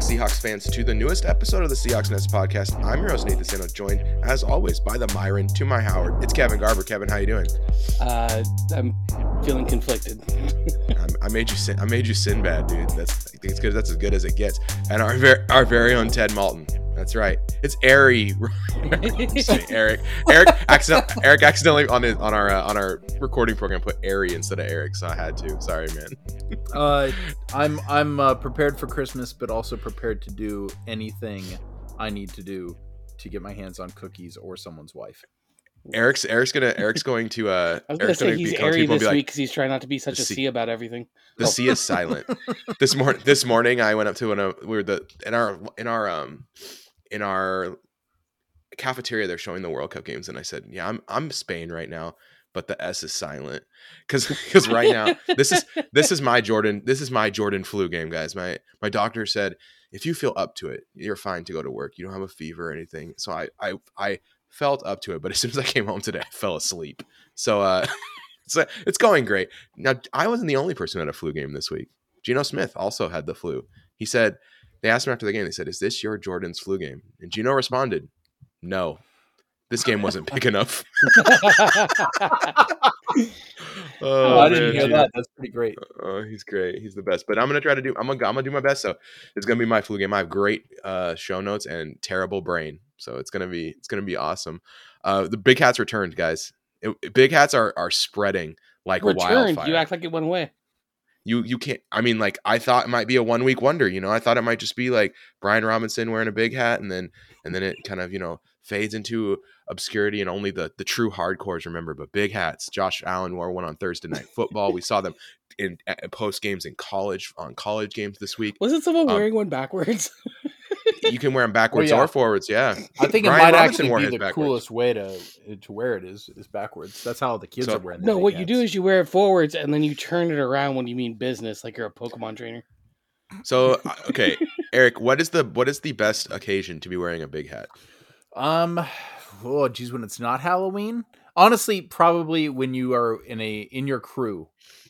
Back, Seahawks fans, to the newest episode of the Seahawks Nest podcast. I'm your host, Nathan Sano, joined, as always, by the Myron to my Howard. It's Kevin Garber. Kevin, how you doing? Uh, I'm feeling conflicted. I, I made you sin. I made you sin bad, dude. That's I think it's good. That's as good as it gets. And our very, our very own Ted Malton. That's right. It's Airy. Eric. Eric. Accident, Eric accidentally on his, on our uh, on our recording program put Airy instead of Eric, so I had to. Sorry, man. uh, I'm I'm uh, prepared for Christmas, but also prepared to do anything I need to do to get my hands on cookies or someone's wife. Eric's Eric's gonna Eric's going to uh I was gonna Eric's say gonna he's be coming to airy this be week because he's trying not to be such a sea- C about everything. the sea is silent. this morning this morning I went up to one of we were the in our in our um in our cafeteria they're showing the World Cup games and I said, Yeah, I'm I'm Spain right now, but the S is silent. Cause because right now this is this is my Jordan this is my Jordan flu game, guys. My my doctor said if you feel up to it, you're fine to go to work. You don't have a fever or anything. So I I I felt up to it, but as soon as I came home today, I fell asleep. So uh it's it's going great. Now I wasn't the only person who had a flu game this week. Geno Smith also had the flu. He said they asked him after the game, they said, Is this your Jordan's flu game? And Geno responded, No. This game wasn't big enough. Oh, I didn't man, hear Geno. that. That's pretty great. Oh, he's great. He's the best. But I'm gonna try to do. I'm gonna. I'm gonna do my best. So it's gonna be my flu game. I have great uh, show notes and terrible brain. So it's gonna be. It's gonna be awesome. Uh, the big hats returned, guys. It, big hats are are spreading like Returned. wildfire. You act like it went away. You you can't. I mean, like I thought it might be a one week wonder. You know, I thought it might just be like Brian Robinson wearing a big hat, and then and then it kind of you know fades into obscurity, and only the the true hardcores remember. But big hats. Josh Allen wore one on Thursday night football. we saw them in post games in college on college games this week. Wasn't someone Um, wearing one backwards? You can wear them backwards Oh, yeah. or forwards. Yeah, I think Brian it might Robinson actually wore be the backwards. coolest way to to wear it is is backwards. That's how the kids So- are wearing. the no, what you do is you wear it forwards and then you turn it around when you mean business, like you're a Pokemon trainer. So uh, okay, Eric, what is the what is the best occasion to be wearing a big hat? Um, oh geez, when it's not Halloween, honestly, probably when you are in a in your crew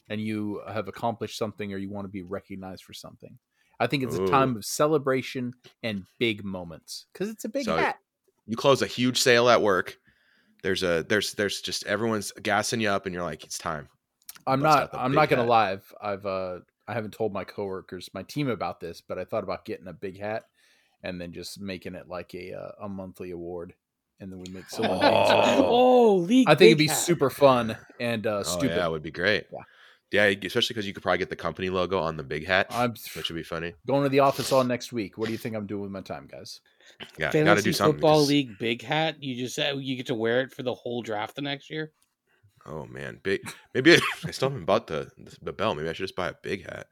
and you have accomplished something or you want to be recognized for something. I think it's Ooh. a time of celebration and big moments because it's a big So, hat. You close a huge sale at work. There's a there's there's just everyone's gassing you up, and you're like, it's time. I'm bust not. I'm not gonna hat. lie. I've, I've uh, I haven't told my coworkers, my team about this, but I thought about getting a big hat and then just making it like a uh, a monthly award, and then we make someone. Oh. Oh, league. I think it'd be hat. super fun and uh, Oh stupid. yeah, it would be great. Yeah. Yeah, especially because you could probably get the company logo on the big hat, I'm which would be funny. going to the office all next week. What do you think I'm doing with my time, guys? Yeah, got to do something. football because- league big hat. You just uh, you get to wear it for the whole draft the next year. Oh man, big. Maybe I, I still haven't bought the the bell. Maybe I should just buy a big hat.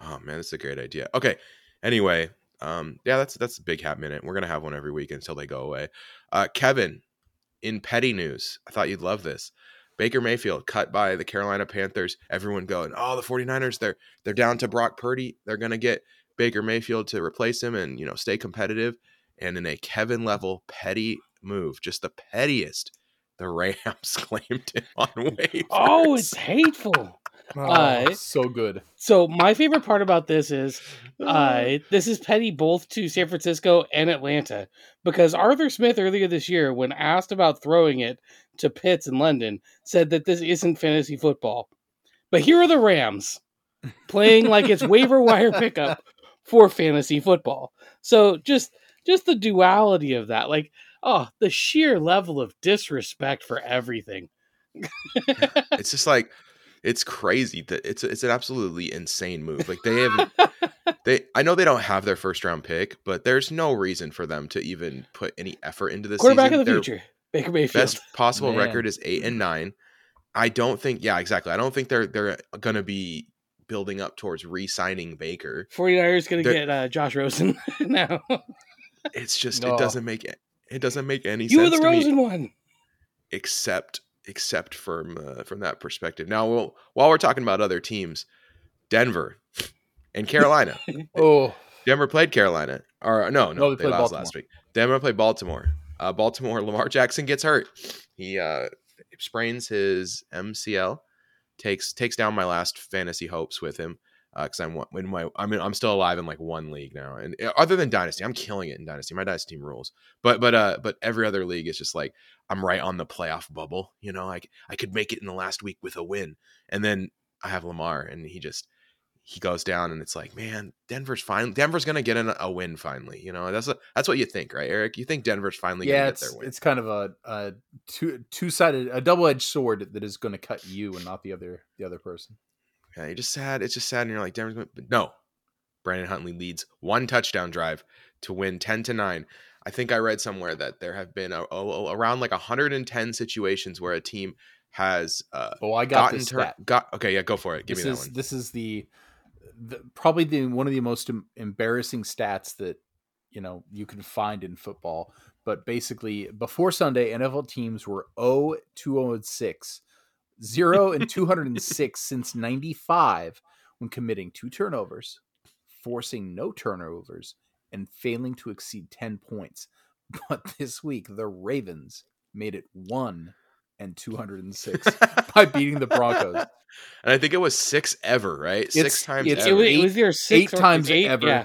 Oh man, that's a great idea. Okay. Anyway, um, yeah, that's that's a big hat minute. We're gonna have one every week until they go away. Uh, Kevin, in petty news, I thought you'd love this. Baker Mayfield cut by the Carolina Panthers. Everyone going, oh, the 49ers, they're they're down to Brock Purdy. They're gonna get Baker Mayfield to replace him and you know stay competitive. And in a Kevin level petty move, just the pettiest, the Rams claimed him on waivers. Oh, it's hateful. Uh, so good. So my favorite part about this is uh, this is petty both to San Francisco and Atlanta because Arthur Smith earlier this year, when asked about throwing it to Pitts in London, said that this isn't fantasy football. But here are the Rams playing like it's waiver wire pickup for fantasy football. So just just the duality of that, like oh, the sheer level of disrespect for everything. it's just like it's crazy that it's it's an absolutely insane move. Like they have they I know they don't have their first round pick, but there's no reason for them to even put any effort into this Quarterback season. of the Their future, Baker Mayfield. Best possible Man. record is 8 and 9. I don't think yeah, exactly. I don't think they're they're going to be building up towards re-signing Baker. 49ers going to They're- get uh, Josh Rosen now. It's just No. it doesn't make it it doesn't make any you were sense the to me. Rosen one. except except from uh, from that perspective. Now, we'll, while we're talking about other teams, Denver and Carolina. Oh, Denver played Carolina, or no, no, No, they they, played lost Baltimore. last week. Denver played Baltimore. Uh, Baltimore. Lamar Jackson gets hurt. He uh, sprains his MCL. Takes takes down my last fantasy hopes with him. because I'm one- in my I mean I'm still alive in like one league now, and uh, other than dynasty, I'm killing it in dynasty. My dynasty team rules, but but uh but every other league is just like I'm right on the playoff bubble. You know, like I could make it in the last week with a win, and then I have Lamar, and he just he goes down, and it's like man, Denver's fine. Denver's gonna get an, a win finally. You know, that's what that's what you think, right, Eric? You think Denver's finally yeah, gonna get it's their win? it's kind of a, a two two sided a double edged sword that is going to cut you and not the other the other person. Yeah, you're just sad. It's just sad, and you're like Denver's. Gonna, but no, Brandon Huntley leads one touchdown drive to win ten to nine. I think I read somewhere that there have been a, a- around like 110 situations where a team has uh, Oh, I got gotten this stat. got okay. Yeah, go for it. Give this me is that one. this is the, the probably the one of the most em- embarrassing stats that you know you can find in football. But basically, before Sunday, NFL teams were 0 2 and 6, 0 and 206 since 95 when committing two turnovers, forcing no turnovers, and failing to exceed 10 points. But this week, the Ravens made it 1 and 206 by beating the Broncos. and I think it was six ever, right? It's- six times it's- It ever. was, it was your six eight or- times eight, ever Yeah.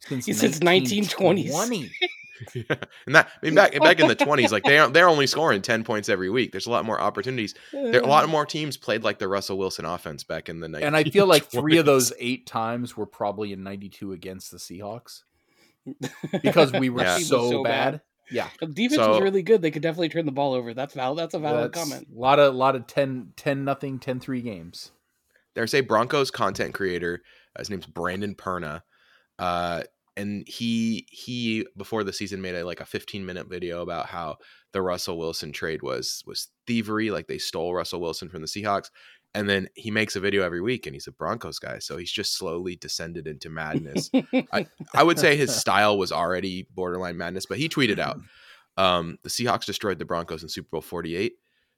since, Since 1920s. 1920. Yeah. And that I mean, back back in the 20s, like they they're only scoring 10 points every week. There's a lot more opportunities. There a lot uh. more teams played like the Russell Wilson offense back in the 1920s. And I feel like three of those eight times were probably in 92 against the Seahawks because we were Yeah. so, So bad. bad. Yeah. The defense So- was really good. They could definitely turn the ball over. That's valid. That's a valid That's comment. A lot of lot of 10 10 nothing 10 3 games. there's a Broncos content creator. uh, His name's Brandon Perna, uh, and he he before the season made a like a 15 minute video about how the Russell Wilson trade was was thievery, like they stole Russell Wilson from the Seahawks. And then he makes a video every week, and he's a Broncos guy, so he's just slowly descended into madness. I would say his style was already borderline madness, but he tweeted out um, the Seahawks destroyed the Broncos in Super Bowl 48.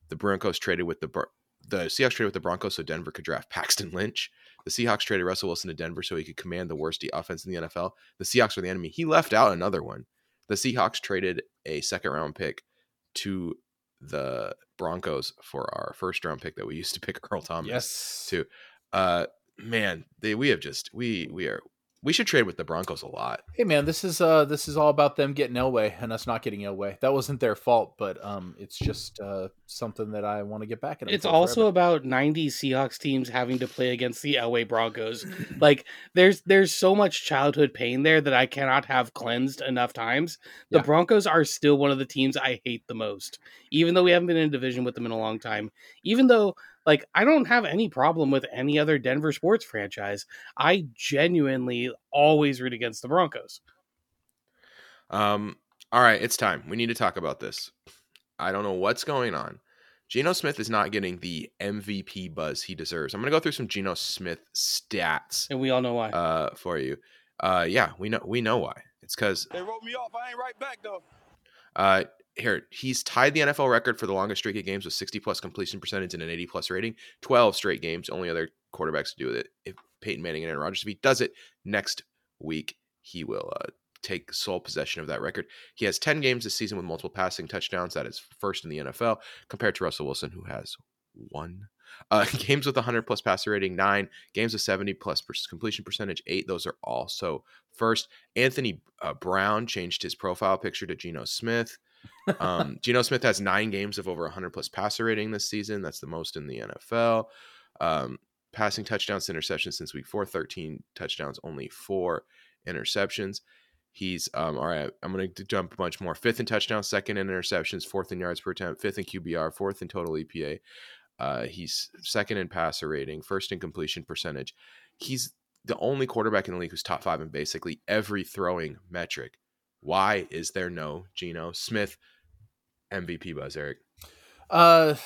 The Broncos traded with the Bro- the Seahawks traded with the Broncos so Denver could draft Paxton Lynch. The Seahawks traded Russell Wilson to Denver so he could command the worst offense in the NFL. The Seahawks were the enemy. He left out another one. The Seahawks traded a second round pick to the Broncos for our first round pick that we used to pick Earl Thomas Yes. too. Uh, man, they we have just we we are we should trade with the Broncos a lot. Hey man, this is uh this is all about them getting Elway and us not getting Elway. That wasn't their fault, but um it's just uh something that I want to get back at. It's also forever. about 90s Seahawks teams having to play against the Elway Broncos. like there's there's so much childhood pain there that I cannot have cleansed enough times. The Yeah. Broncos are still one of the teams I hate the most. Even though we haven't been in a division with them in a long time. Even though like I don't have any problem with any other Denver sports franchise. I genuinely always root against the Broncos. Um, all right, it's time. We need to talk about this. I don't know what's going on. Geno Smith is not getting the MVP buzz he deserves. I'm gonna go through some Geno Smith stats And we all know why. uh, for you. Uh, yeah, we know we know why. It's because They wrote me off. I ain't right back though. Uh, here he's tied the NFL record for the longest streak of games with 60 plus completion percentage and an 80 plus rating. 12 straight games. Only other quarterbacks to do with it. If Peyton Manning and Aaron Rodgers, if he does it next week, he will uh, take sole possession of that record. He has 10 games this season with multiple passing touchdowns. That is first in the NFL compared to Russell Wilson, who has one. Uh, games with 100 plus passer rating, nine. Games with 70 plus completion percentage, eight. Those are also first. Anthony uh, Brown changed his profile picture to Geno Smith. Um, Geno Smith has nine games of over 100 plus passer rating this season. That's the most in the NFL. Um, passing touchdowns to interceptions since week four, 13 touchdowns, only four interceptions. He's um, all right. I'm going to jump a bunch more. Fifth in touchdowns, second in interceptions, fourth in yards per attempt, fifth in QBR, fourth in total EPA. Uh, he's second in passer rating, first in completion percentage. He's the only quarterback in the league who's top five in basically every throwing metric. Why is there no Geno Smith MVP buzz, Eric? Uh,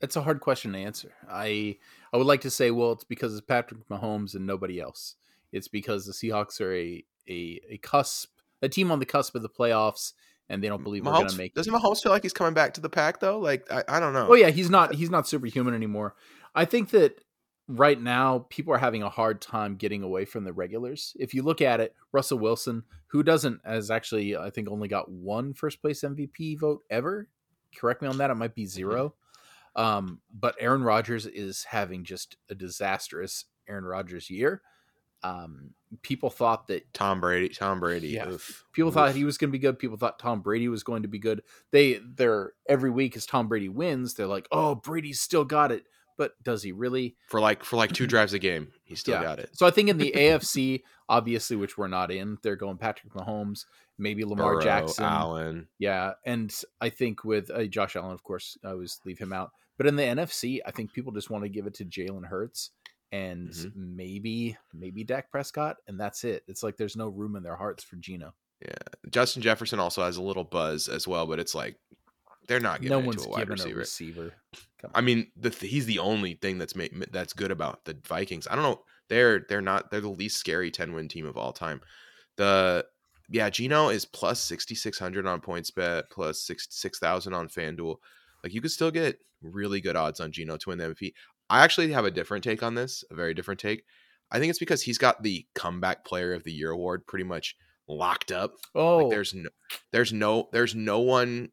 it's a hard question to answer. I I would like to say, well, it's because it's Patrick Mahomes and nobody else. It's because the Seahawks are a a, a cusp, a team on the cusp of the playoffs, and they don't believe we're going to Mahomes, make. doesn't Mahomes feel like he's coming back to the pack though? Like I, I don't know. Oh yeah, he's not he's not superhuman anymore. I think that right now people are having a hard time getting away from the regulars. If you look at it, Russell Wilson, who doesn't has actually I think only got one first place MVP vote ever. Correct me on that, it might be 0 Um, but Aaron Rodgers is having just a disastrous Aaron Rodgers' year. Um, people thought that Tom Brady. Tom Brady. Yeah. oof, people oof. thought he was going to be good. People thought Tom Brady was going to be good. They they're every week as Tom Brady wins, they're like, "Oh, Brady's still got it." But does he really? for like for like two drives a game. He still Yeah. got it. So I think in the AFC, obviously, which we're not in, they're going Patrick Mahomes, maybe Lamar Burrow, Jackson. Allen. Yeah, and I think with uh, Josh Allen, of course, I always leave him out. But in the NFC, I think people just want to give it to Jalen Hurts and Mhm. maybe maybe Dak Prescott, and that's it. It's like there's no room in their hearts for Geno. Yeah, Justin Jefferson also has a little buzz as well, but it's like they're not giving no it one's to a wide receiver. a receiver. I mean, the th- he's the only thing that's made that's good about the Vikings. I don't know. They're they're not they're the least scary ten win team of all time. The yeah, Geno is plus sixty six hundred on PointsBet, plus six six thousand on FanDuel. Like you could still get really good odds on Geno to win the MVP. I actually have a different take on this, a very different take. I think it's because he's got the comeback player of the year award pretty much locked up. oh, Like there's no there's no there's no one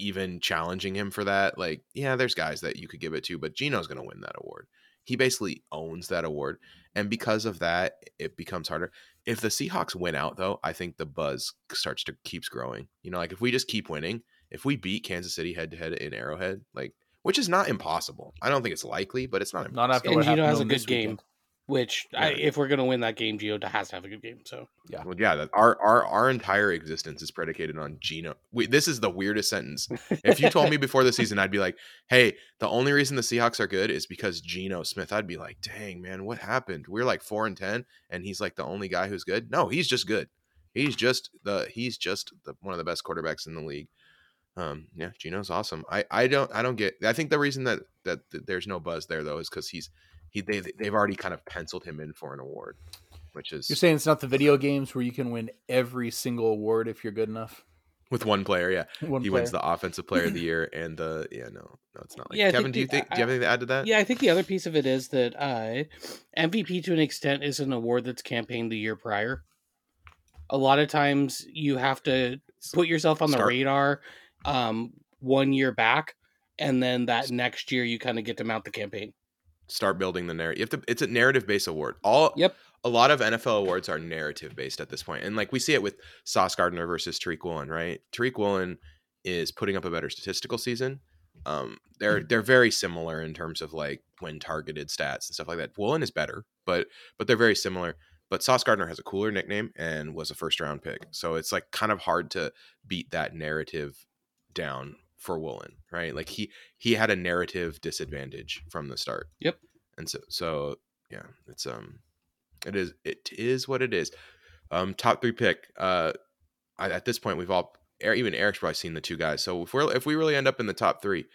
even challenging him for that. Like, yeah, there's guys that you could give it to, but Geno's gonna win that award. He basically owns that award. And because of that, it becomes harder. If the Seahawks win out though, I think the buzz starts to keeps growing. You know, like if we just keep winning, if we beat Kansas City head to head in Arrowhead, like which is not impossible. I don't think it's likely, but it's not impossible. not after and what Geno happened has a good game. weekend. Which, I, if we're gonna win that game, Gio has to have a good game. So yeah, Well, yeah, that our our our entire existence is predicated on Geno. We, this is the weirdest sentence. If you told me before the season, I'd be like, "Hey, the only reason the Seahawks are good is because Geno Smith." I'd be like, "Dang, man, what happened? We're like four and ten, and he's like the only guy who's good." No, he's just good. He's just the he's just the, one of the best quarterbacks in the league. Um, yeah, Geno's awesome. I I don't I don't get. I think the reason that that, that there's no buzz there though is because he's he they they've already kind of penciled him in for an award, which is You're saying it's not the video games where you can win every single award if you're good enough. with one player. Yeah, One he player. wins the offensive player of the year and the yeah no no it's not like Yeah, Kevin. Do you the- think do you have anything to add to that? yeah, I think the other piece of it is that uh, MVP to an extent is an award that's campaigned the year prior. A lot of times you have to put yourself on the Start- radar um, one year back, and then that next year you kind of get to mount the campaign. Start building the narrative. You have to. It's a narrative based award. All Yep. a lot of NFL awards are narrative based at this point, and like we see it with Sauce Gardner versus Tariq Woolen, right? Tariq Woolen is putting up a better statistical season. Um, they're they're very similar in terms of like when targeted stats and stuff like that. Woolen is better, but but they're very similar. But Sauce Gardner has a cooler nickname and was a first round pick, so it's like kind of hard to beat that narrative down for Woolen, right? Like he he had a narrative disadvantage from the start. Yep. And so so yeah, it's um it is it is what it is. Um top 3 pick. Uh I, at this point we've all Er- even Eric's probably seen the two guys. So if we're if we really end up in the top 3,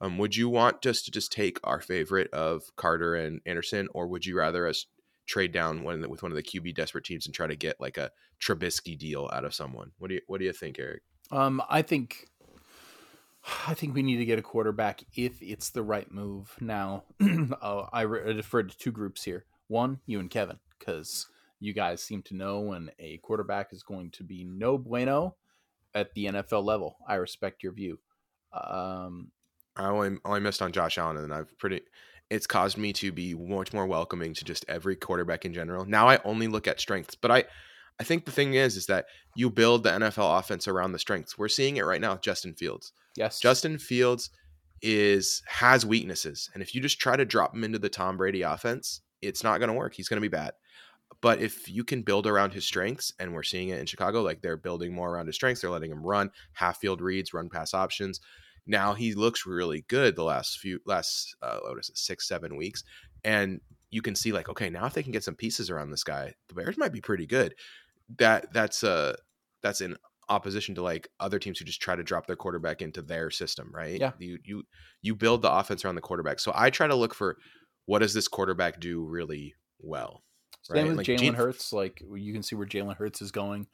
um would you want just to just take our favorite of Carter and Anderson or would you rather us trade down one the, with one of the QB desperate teams and try to get like a Trubisky deal out of someone? What do you what do you think, Eric? Um, I think, I think we need to get a quarterback if it's the right move. Now, uh, I re- I referred to two groups here. One, you and Kevin, because you guys seem to know when a quarterback is going to be no bueno at the NFL level. I respect your view. Um, I only only missed on Josh Allen, and I've pretty. It's caused me to be much more welcoming to just every quarterback in general. Now I only look at strengths, but I, I think the thing is, is that you build the NFL offense around the strengths. We're seeing it right now. Justin Fields. yes, Justin Fields is has weaknesses, and if you just try to drop him into the Tom Brady offense, it's not going to work. He's going to be bad. But if you can build around his strengths, and we're seeing it in Chicago, like they're building more around his strengths, they're letting him run half field reads, run pass options. Now he looks really good the last few last uh, what is it six seven weeks, and you can see like okay now if they can get some pieces around this guy, the Bears might be pretty good. That that's uh that's in opposition to like other teams who just try to drop their quarterback into their system, right? Yeah. You you you build the offense around the quarterback. So I try to look for what does this quarterback do really well. Same right? with Like Jalen Gene- Hurts. Like you can see where Jalen Hurts is going.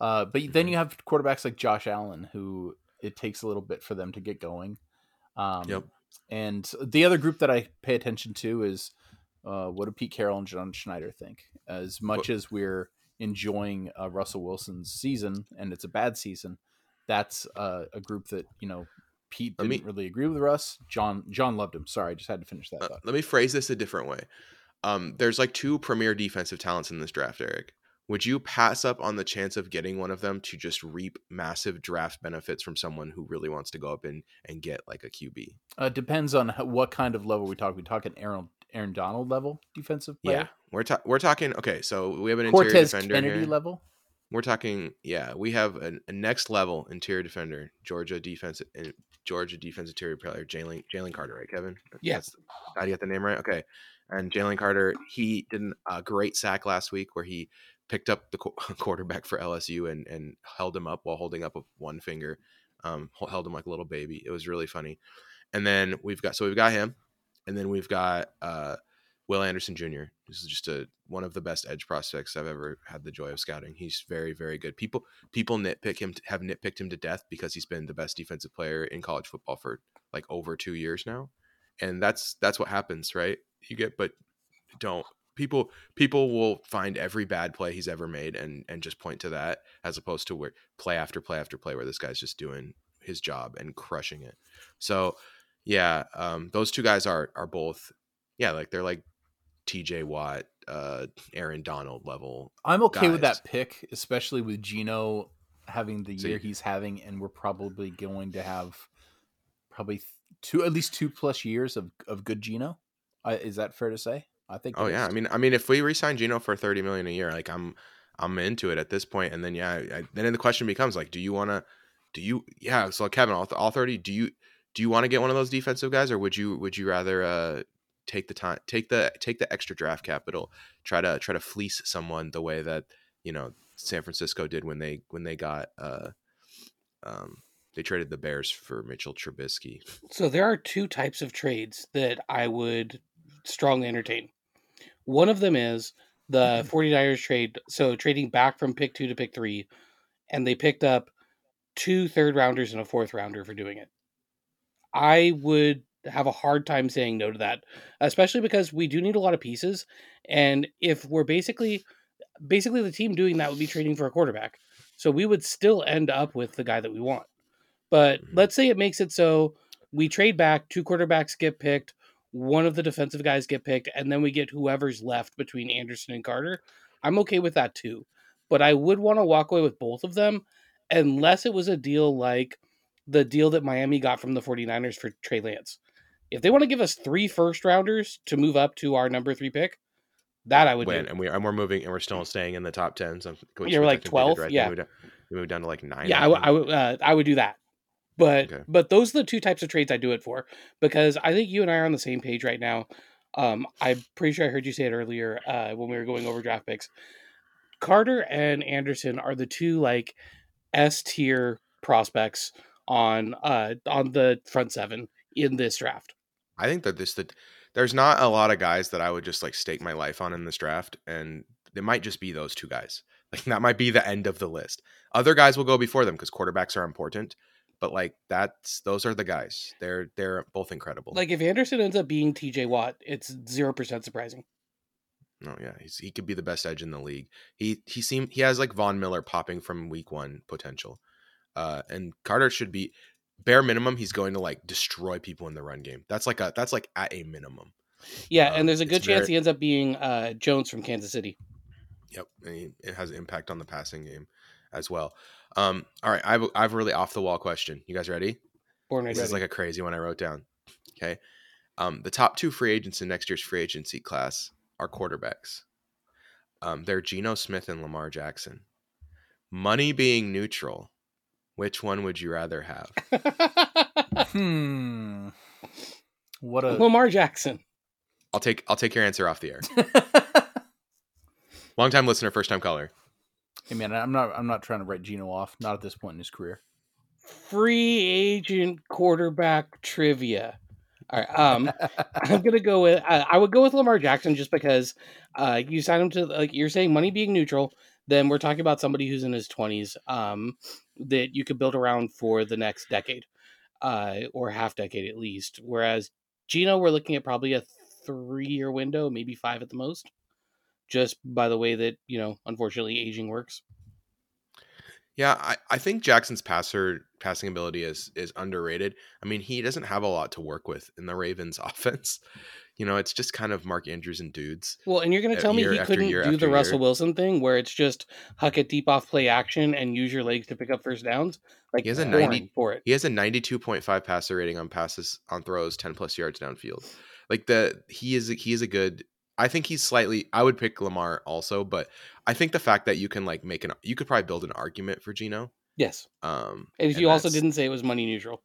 Uh, but then Mhm. you have quarterbacks like Josh Allen, who it takes a little bit for them to get going. Um, Yep. And the other group that I pay attention to is uh, what do Pete Carroll and John Schneider think? As much as we're enjoying uh, Russell Wilson's season, and it's a bad season, that's uh, a group that you know Pete didn't me- really agree with Russ. John John loved him. Sorry, I just had to finish that Uh, let me phrase this a different way. Um, there's like two premier defensive talents in this draft, Eric. Would you pass up on the chance of getting one of them to just reap massive draft benefits from someone who really wants to go up and, and get like a QB? Uh, depends on what kind of level we talk. We talking Aaron Aaron Donald level defensive player. Yeah, we're ta- we're talking. Okay, so we have an interior defender Kennedy here. level. We're talking. Yeah, we have a, a next level interior defender, Georgia defense, uh, Georgia defense interior player, Jalen Jalen Carter, right, Kevin? Yeah. That's, did I get the name right? Okay. And Jalen Carter, he did a great sack last week where he picked up the qu- quarterback for LSU and and held him up while holding up with one finger, um, held him like a little baby. It was really funny. And then we've got so we've got him, and then we've got uh, Will Anderson Jr. This is just a one of the best edge prospects I've ever had the joy of scouting. He's very very good. People people nitpick him have nitpicked him to death because he's been the best defensive player in college football for like over two years now, and that's that's what happens, right? You get but don't people people will find every bad play he's ever made and and just point to that as opposed to where play after play after play where this guy's just doing his job and crushing it. So yeah, um, those two guys are are both yeah like they're like T.J. Watt, uh, Aaron Donald level. I'm okay with that pick, especially with Geno having the So year he's having, and we're probably going to have probably two, at least two plus years of of good Geno. Uh, is that fair to say? I think. Oh yeah, is. I mean I mean if we resign Geno for thirty million a year, like I'm I'm into it at this point. And then yeah, I, then the question becomes like, do you want to? Do you yeah? So Kevin, all, all thirty. Do you do you want to get one of those defensive guys, or would you would you rather uh take the time take the take the extra draft capital, try to try to fleece someone the way that you know San Francisco did when they when they got uh um they traded the Bears for Mitchell Trubisky. So there are two types of trades that I would strongly entertain. One of them is the 49ers trade, so trading back from pick 2 to pick 3 and they picked up two third rounders and a fourth rounder for doing it. I would have a hard time saying no to that, especially because we do need a lot of pieces and if we're basically basically the team doing that would be trading for a quarterback. So we would still end up with the guy that we want. But Mhm. let's say it makes it so we trade back, two quarterbacks get picked, one of the defensive guys get picked, and then we get whoever's left between Anderson and Carter. I'm okay with that too. But I would want to walk away with both of them unless it was a deal like the deal that Miami got from the 49ers for Trey Lance. If they want to give us three first rounders to move up to our number three pick, that I would When do. and we and we're moving and we're still staying in the top ten. So You're we like twelve, right? Yeah. They moved, we moved down to like nine. Yeah, I, w- I would uh, I would do that. But Okay. but those are the two types of trades I do it for because I think you and I are on the same page right now. Um, I'm pretty sure I heard you say it earlier uh, when we were going over draft picks. Carter and Anderson are the two like S tier prospects on uh on the front seven in this draft. I think that this that there's not a lot of guys that I would just like stake my life on in this draft, and it might just be those two guys. Like that might be the end of the list. Other guys will go before them because quarterbacks are important, but like that's those are the guys. They're they're both incredible. Like if Anderson ends up being TJ Watt, it's zero percent surprising. no, yeah, he's, he could be the best edge in the league. He he seemed he has like Von Miller popping from week one potential, uh, and Carter should be bare minimum. He's going to like destroy people in the run game. That's like a that's like at a minimum. Yeah, Um, and there's a good chance very- he ends up being uh, Jones from Kansas City. Yep, he, it has an impact on the passing game as well. Um, all right, I have, a- I have a really off the wall question. You guys ready? Born This ready. is like a crazy one I wrote down. Okay, um, the top two free agents in next year's free agency class are quarterbacks. Um, they're Geno Smith and Lamar Jackson. Money being neutral, which one would you rather have? Hmm. What a. Lamar Jackson. I'll take I'll take your answer off the air. Long time listener, first time caller. hey man, I'm not. I'm not trying to write Geno off. Not at this point in his career. Free agent quarterback trivia. All right. Um, I'm gonna go with. I I would go with Lamar Jackson just because uh, you sign him to like you're saying money being neutral. Then we're talking about somebody who's in his 20s um, that you could build around for the next decade, uh, or half decade at least. Whereas Geno, we're looking at probably a three year window, maybe five at the most. Just by the way that you know, unfortunately, aging works. Yeah, I, I think Jackson's passer passing ability is is underrated. I mean, he doesn't have a lot to work with in the Ravens offense. You know, it's just kind of Mark Andrews and dudes. Well, and you're going to Uh, tell me he couldn't do the Russell year. Wilson thing where it's just huck it deep off play action and use your legs to pick up first downs? Like He has a 90 for it. He has a 92.5 passer rating on passes on throws 10 plus yards downfield. Like the he is he is a good I think he's slightly I would pick Lamar also, but I think the fact that you can like make an you could probably build an argument for Geno. Yes. Um And if you also didn't say it was money neutral.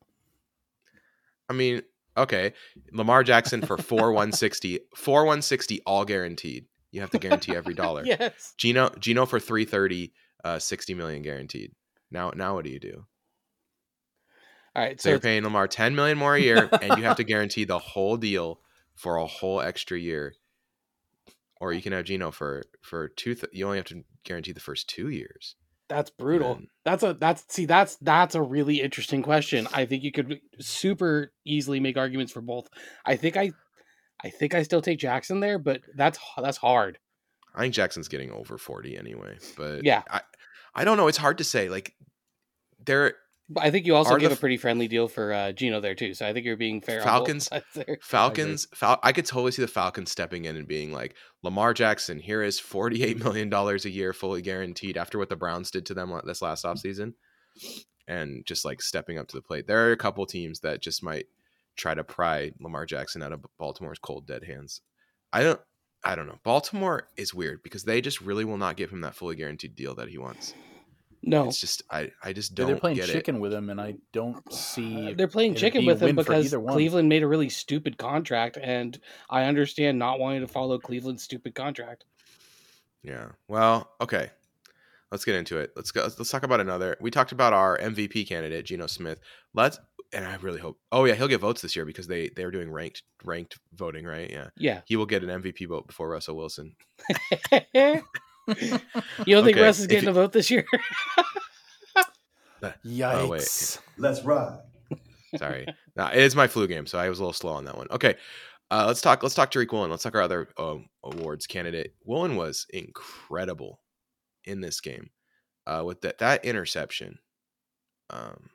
I mean, okay, Lamar Jackson for 4 160, 4 160 all guaranteed. You have to guarantee every dollar. Yes. Geno Geno for 330 uh 60 million guaranteed. Now now what do you do? All right. So So you're paying Lamar 10 million more a year and you have to guarantee the whole deal for a whole extra year. Or you can have Geno for for two th- you only have to guarantee the first 2 years. That's brutal. That's a that's see that's that's a really interesting question. I think you could super easily make arguments for both. I think I I think I still take Jackson there, but that's that's hard. I think Jackson's getting over 40 anyway, but Yeah. I I don't know, it's hard to say. Like there I think you also Are the give a f- pretty friendly deal for uh, Geno there too. So I think you're being fair. Falcons- on both sides there. Falcons, Fal- I could totally see the Falcons stepping in and being like, Lamar Jackson, here is $48 million a year fully guaranteed after what the Browns did to them this last offseason. And just like stepping up to the plate. There are a couple teams that just might try to pry Lamar Jackson out of Baltimore's cold dead hands. I don't I don't know. Baltimore is weird because they just really will not give him that fully guaranteed deal that he wants. No, It's just I I just don't They're playing get chicken with him, and I don't Uh, see. they're playing chicken with him because. Cleveland made a really stupid contract, and I understand not wanting to follow Cleveland's stupid contract. Yeah. Well, okay. Let's get into it. Let's go. Let's talk about another. We talked about our MVP candidate, Geno Smith. Let's, and I really hope. Oh yeah, he'll get votes this year because they they're doing ranked ranked voting, right? Yeah, Yeah. he will get an MVP vote before Russell Wilson. you don't think Okay, Russ is getting you- a vote this year? Yikes! Oh, wait. Let's ride. Sorry, no, it is my flu game, so I was a little slow on that one. Okay, uh, let's talk. Let's talk Tariq Woolen. Let's talk our other um, awards candidate. Woolen was incredible in this game uh, with that that interception. Um,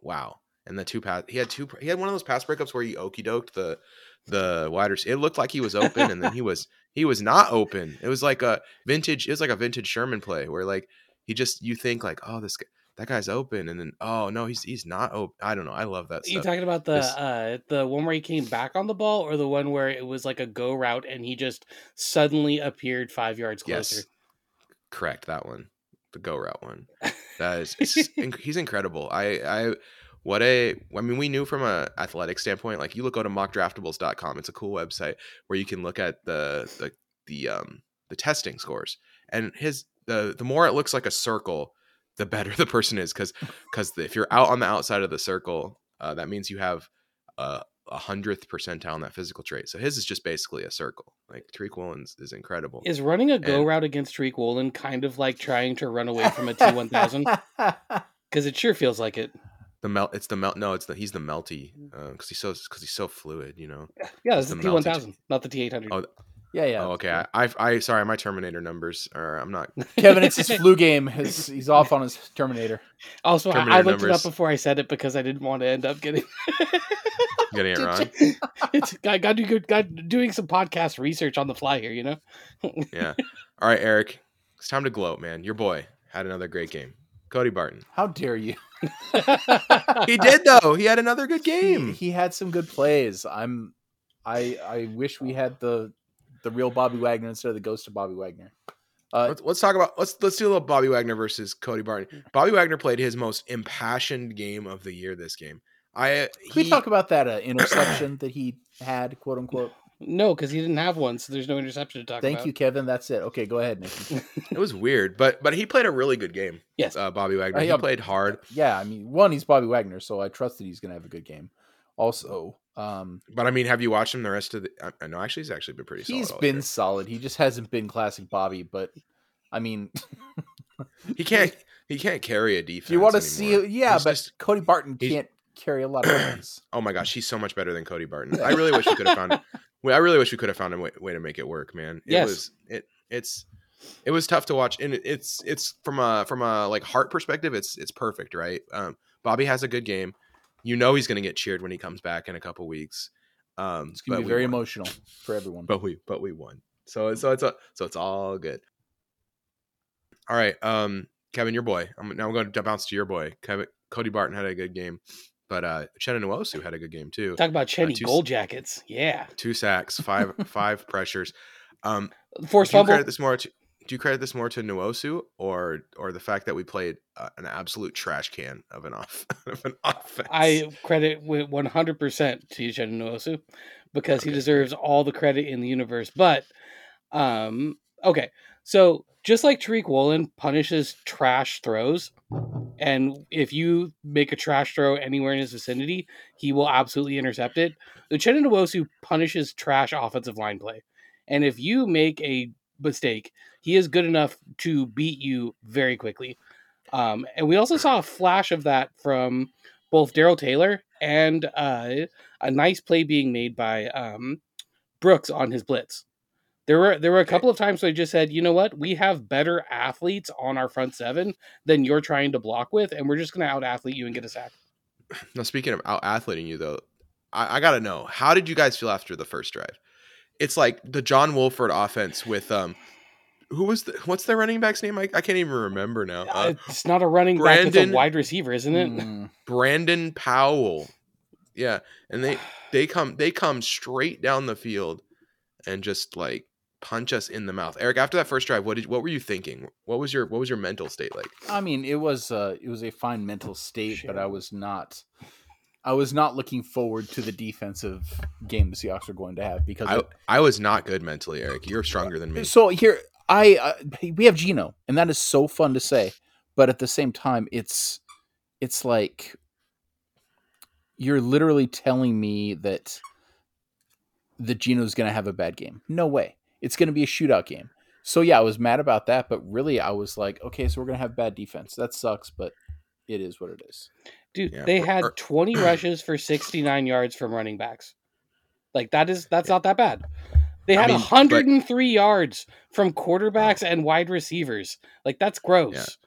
wow, and the two pass. He had two. He had one of those pass breakups where he okey doked the the wide receiver. It looked like he was open, and then he was he was not open. It was like a vintage. It was like a vintage Sherman play where like he just you think like oh this guy. That guy's open, and then oh no, he's he's not open. I don't know. I love that you stuff. talking about the This- uh the one where he came back on the ball, or the one where it was like a go route and he just suddenly appeared five yards closer? Yes, correct that one, the go route one. That is, he's incredible. I, I, what a, I mean, we knew from a athletic standpoint. Like you look go to mockdraftables.com. It's a cool website where you can look at the the the um the testing scores and his the the more it looks like a circle, the better the person is because because if you're out on the outside of the circle, uh, that means you have uh, a hundredth percentile in that physical trait. So his is just basically a circle. Like Tariq Woolen's is incredible. Is running a go And- route against Tariq Woolen kind of like trying to run away from a T one thousand? Because it sure feels like it. The melt. It's the melt. No, it's the he's the melty mm. uh, because he's so because he's so fluid. You know. Yeah, it's the the T one thousand, not the T eight hundred. Oh, yeah, yeah. oh, okay. I, I, I, sorry, my Terminator numbers are. I'm not. Kevin, it's his flu game. His, he's off on his Terminator. Also, I, I Terminator looked it up before I said it because I didn't want to end up getting. Getting it wrong. it's I got to good got doing some podcast research on the fly here. You know. Yeah. All right, Eric. It's time to gloat, man. Your boy had another great game. Cody Barton. How dare you? He did though. He had another good game. he had some good plays. I'm. I I wish we had the the real Bobby Wagner instead of the ghost of Bobby Wagner. Uh, Let's, let's talk about let's let's do a little Bobby Wagner versus Cody Barton. Bobby Wagner played his most impassioned game of the year. This game. I can we talk about that uh, interception that he had, quote unquote? No, because he didn't have one, so there's no interception to talk about. Thank about. you, Kevin. That's it. Okay, go ahead, Nikki. It was weird, but but he played a really good game. Yes. Uh, Bobby Wagner. Uh, He yeah. played hard. yeah, I mean, one, he's Bobby Wagner, so I trust that he's going to have a good game. Also, um, But I mean, have you watched him the rest of the? I, I know actually he's actually been pretty. he's solid all been year. solid. He just hasn't been classic Bobby, but I mean, He can't. He can't carry a defense. you want to see, yeah, He's but just- Cody Barton can't carry a lot of things. oh my gosh, he's so much better than Cody Barton. I really wish we could have found. I really wish we could have found a way, way to make it work, man. It Yes. was it. It's it was tough to watch, and it- it's it's from a from a like heart perspective, it's it's perfect, right? Um, Bobby has a good game. You know he's going to get cheered when he comes back in a couple weeks. Um, It's gonna be very won. emotional for everyone. but we but we won. So so it's a, so it's all good. All right, um, Kevin, your boy. I'm now I'm going to bounce to your boy. Kevin Cody Barton had a good game, but uh, Chenan Nwosu had a good game too. Talk about Chenny two- Gold Jackets. Yeah. Two sacks, five five pressures. Um, Force do you fumble. credit this more to do you credit this more to Nwosu or or the fact that we played uh, an absolute trash can of an off of an offense? I credit with 100% to Uchenna Nwosu because he deserves all the credit in the universe. But, um, okay. So just like Tariq Woolen punishes trash throws, and if you make a trash throw anywhere in his vicinity, he will absolutely intercept it. Uchenna Nwosu punishes trash offensive line play. And if you make a mistake, he is good enough to beat you very quickly. Um, and we also saw a flash of that from both Darrell Taylor and uh, a nice play being made by um, Brooks on his blitz. There were there were a couple of times where I just said, you know what, we have better athletes on our front seven than you're trying to block with, and we're just going to out athlete you and get a sack. Now, speaking of out athleting you though, I, I got to know how did you guys feel after the first drive? It's like the John Wolford offense with um, who was the what's their running back's name? I, I can't even remember now. Uh, it's not a running back; it's a wide receiver, isn't it? Mm. Brandon Powell, yeah, and they they come they come straight down the field and just like punch us in the mouth. Eric, after that first drive, what did what were you thinking? What was your what was your mental state like? I mean, it was uh, it was a fine mental state, but I was not. I was not looking forward to the defensive game the Seahawks are going to have because I it- I was not good mentally, Eric. You're stronger than me. So here, I uh, we have Geno, and that is so fun to say, but at the same time, it's it's like you're literally telling me that that Geno's going to have a bad game. No way. It's going to be a shootout game. So yeah, I was mad about that, but really, I was like, okay, so we're going to have bad defense. That sucks, but it is what it is. Dude, Yeah, they had 20 rushes for 69 yards from running backs. Like that is that's not that bad. They I had mean, but- 103 yards from quarterbacks and wide receivers. Like that's gross.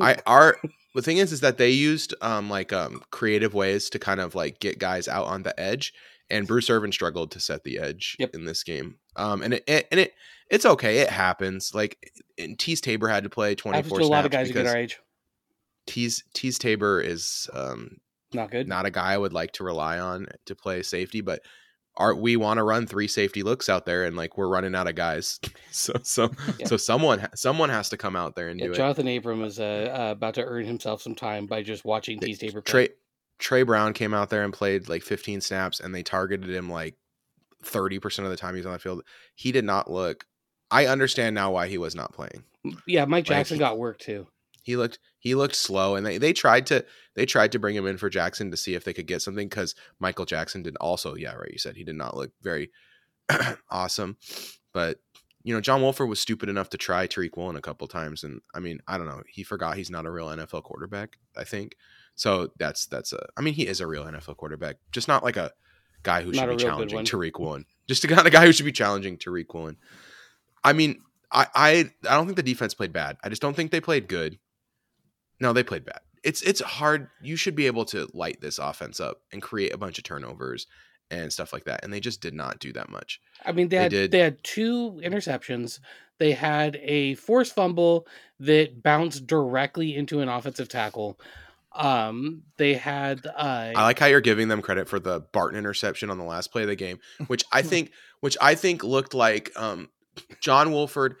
I our the thing is is that they used um like um creative ways to kind of like get guys out on the edge and Bruce Irvin struggled to set the edge Yep. in this game. Um and it, it and it it's okay, it happens. Like and Teez Tabor had to play 24 to a lot of guys who get our age. Teez Teez Tabor is um Not good. not a guy I would like to rely on to play safety, but are we want to run three safety looks out there and like we're running out of guys. So so Yeah. so someone someone has to come out there and Yeah, do it. Johnathan Abram is uh, uh, about to earn himself some time by just watching Teez Tabor. Tre Tre Brown came out there and played like 15 snaps, and they targeted him like 30 percent of the time he was on the field. He did not look. I understand now why he was not playing. Yeah, Mike Jackson he- got work too. He looked he looked slow, and they they tried to they tried to bring him in for Jackson to see if they could get something because Michael Jackson did also. Yeah, right. You said he did not look very awesome, but. You know, John Wolford was stupid enough to try Tariq Woolen a couple times, and I mean, I don't know. He forgot he's not a real NFL quarterback. I think so. That's that's a. I mean, he is a real NFL quarterback, just not like a guy who Not should be challenging. Tariq Woolen. Just the kind of guy who should be challenging Tariq Woolen. I mean, I, I I don't think the defense played bad. I just don't think they played good. No, they played bad. It's it's hard. You should be able to light this offense up and create a bunch of turnovers and stuff like that. And they just did not do that much. I mean, they They had did. they had two interceptions. They had a forced fumble that bounced directly into an offensive tackle. Um, they had uh, I like how you're giving them credit for the Barton interception on the last play of the game, which I think which I think looked like um John Wolford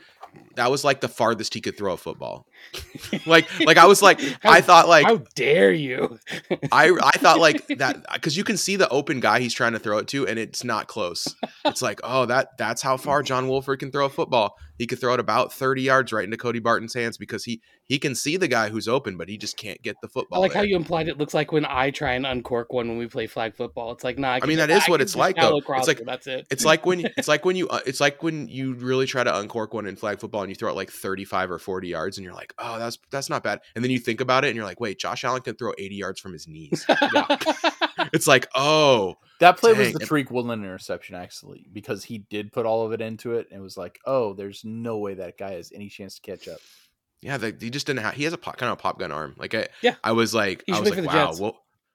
that was like the farthest he could throw a football. like like I was like I thought like how dare you? I I thought like that because you can see the open guy he's trying to throw it to, and it's not close. It's like, oh, that that's how far John Wolford can throw a football. He could throw it about thirty yards right into Cody Barton's hands because he he can see the guy who's open, but he just can't get the football. I like how you implied it looks like when I try and uncork one when we play flag football. It's like, nah. I, can mean, that is I what it's like, though. It's like- that's it. It's like when it's like when you uh, it's like when you really try to uncork one in flag football and you throw it like 35 or 40 yards and you're like, "Oh, that's that's not bad." And then you think about it and you're like, "Wait, Josh Allen can throw 80 yards from his knees." it's like, oh, That play was the it- Tariq Woolen interception, actually, because he did put all of it into it, and it was like, oh, there's no way that guy has any chance to catch up. yeah, the, he just didn't have. He has a pop, kind of a pop gun arm. Like, I, Yeah. I was like, I was like, wow, Jets.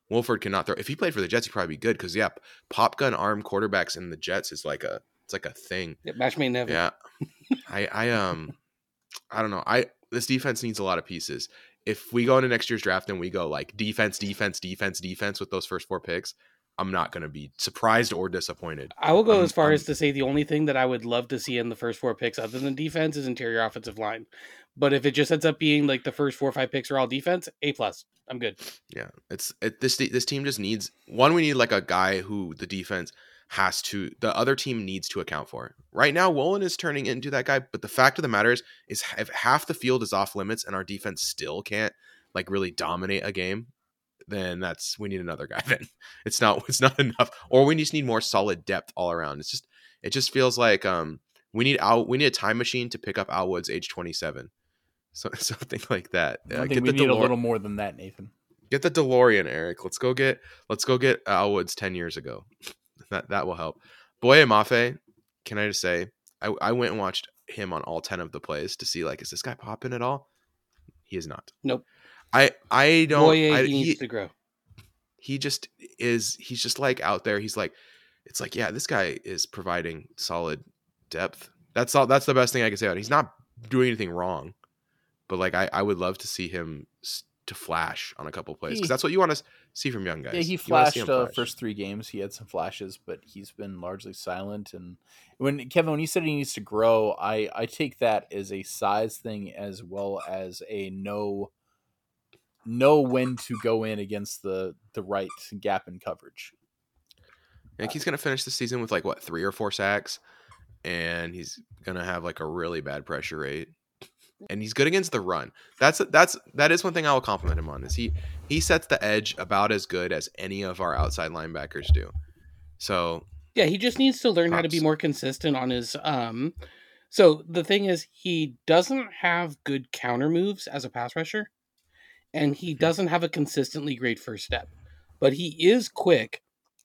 Wolford cannot throw. If he played for the Jets, he'd probably be good because yeah, pop gun arm quarterbacks in the Jets is like a, it's like a thing. Yeah, match me never. Yeah, I, I, um, I don't know. I this defense needs a lot of pieces. If we go into next year's draft and we go like defense, defense, defense, defense with those first four picks, I'm not going to be surprised or disappointed. I will go I'm- as far I'm- as to say the only thing that I would love to see in the first four picks, other than defense, is interior offensive line. But if it just ends up being like the first four or five picks are all defense, A plus. I'm good. Yeah, it's it, this this team just needs one. We need like a guy who the defense has to, the other team needs to account for. It. Right now, Woolen is turning into that guy, but the fact of the matter is, is if half the field is off limits and our defense still can't like really dominate a game, then that's we need another guy. Then it's not it's not enough, or we just need more solid depth all around. It's just it just feels like um we need Al we need a time machine to pick up Al Woods age twenty seven. So, something like that. I Uh, think we need a little more than that, Nathan. Get the DeLorean, Eric. Let's go get let's go get Al Woods ten years ago. That that will help. Boye Mafe, can I just say, I, I went and watched him on all ten of the plays to see like, is this guy popping at all? He is not. Nope. I I don't. Boy, I, he needs he, to grow. he just is. He's just like out there. He's like, it's like, yeah, this guy is providing solid depth. That's all. That's the best thing I can say about. It. He's not doing anything wrong, but like I I would love to see him to flash on a couple plays because that's what you want to see from young guys. Yeah, he You wanna see flashed him uh, first three games. He had some flashes, but he's been largely silent. And when Kevin, when you said he needs to grow, I I take that as a size thing as well as a no know when to go in against the the right gap in coverage. Think he's gonna finish the season with like what three or four sacks, and he's gonna have like a really bad pressure rate. And he's good against the run. That's that's that is one thing I will compliment him on is he he sets the edge about as good as any of our outside linebackers do. So Yeah, he just needs to learn how to be more consistent on his um so the thing is he doesn't have good counter moves as a pass rusher and he doesn't have a consistently great first step. But he is quick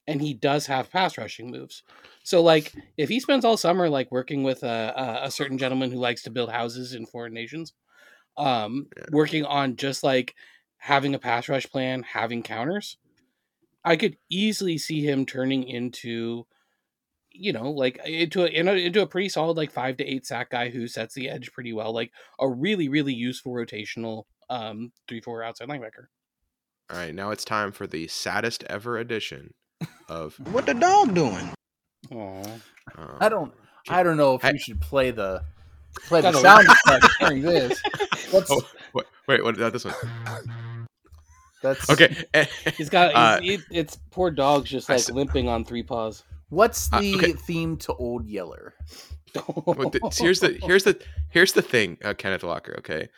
and he does have pass rushing moves. So like if he spends all summer like working with a a, certain gentleman who likes to build houses in foreign nations um Yeah. working on just like having a pass rush plan, having counters, I could easily see him turning into you know, like into a, in a into a pretty solid like five to eight sack guy who sets the edge pretty well, like a really really useful rotational um three four outside linebacker. all right, now it's time for the saddest ever edition of. What the dog doing? Aw. um, I don't I don't know if Hey. we should play the play the Gotta- sound effect during this. What's Oh, wait, wait, what? Uh, this one. that's Okay. He's got Uh, he's, it, it's poor dogs just like s- limping on three paws. What's Uh, the okay. theme to Old Yeller? But th- here's the here's the here's the thing, uh, Kenneth Walker. Okay,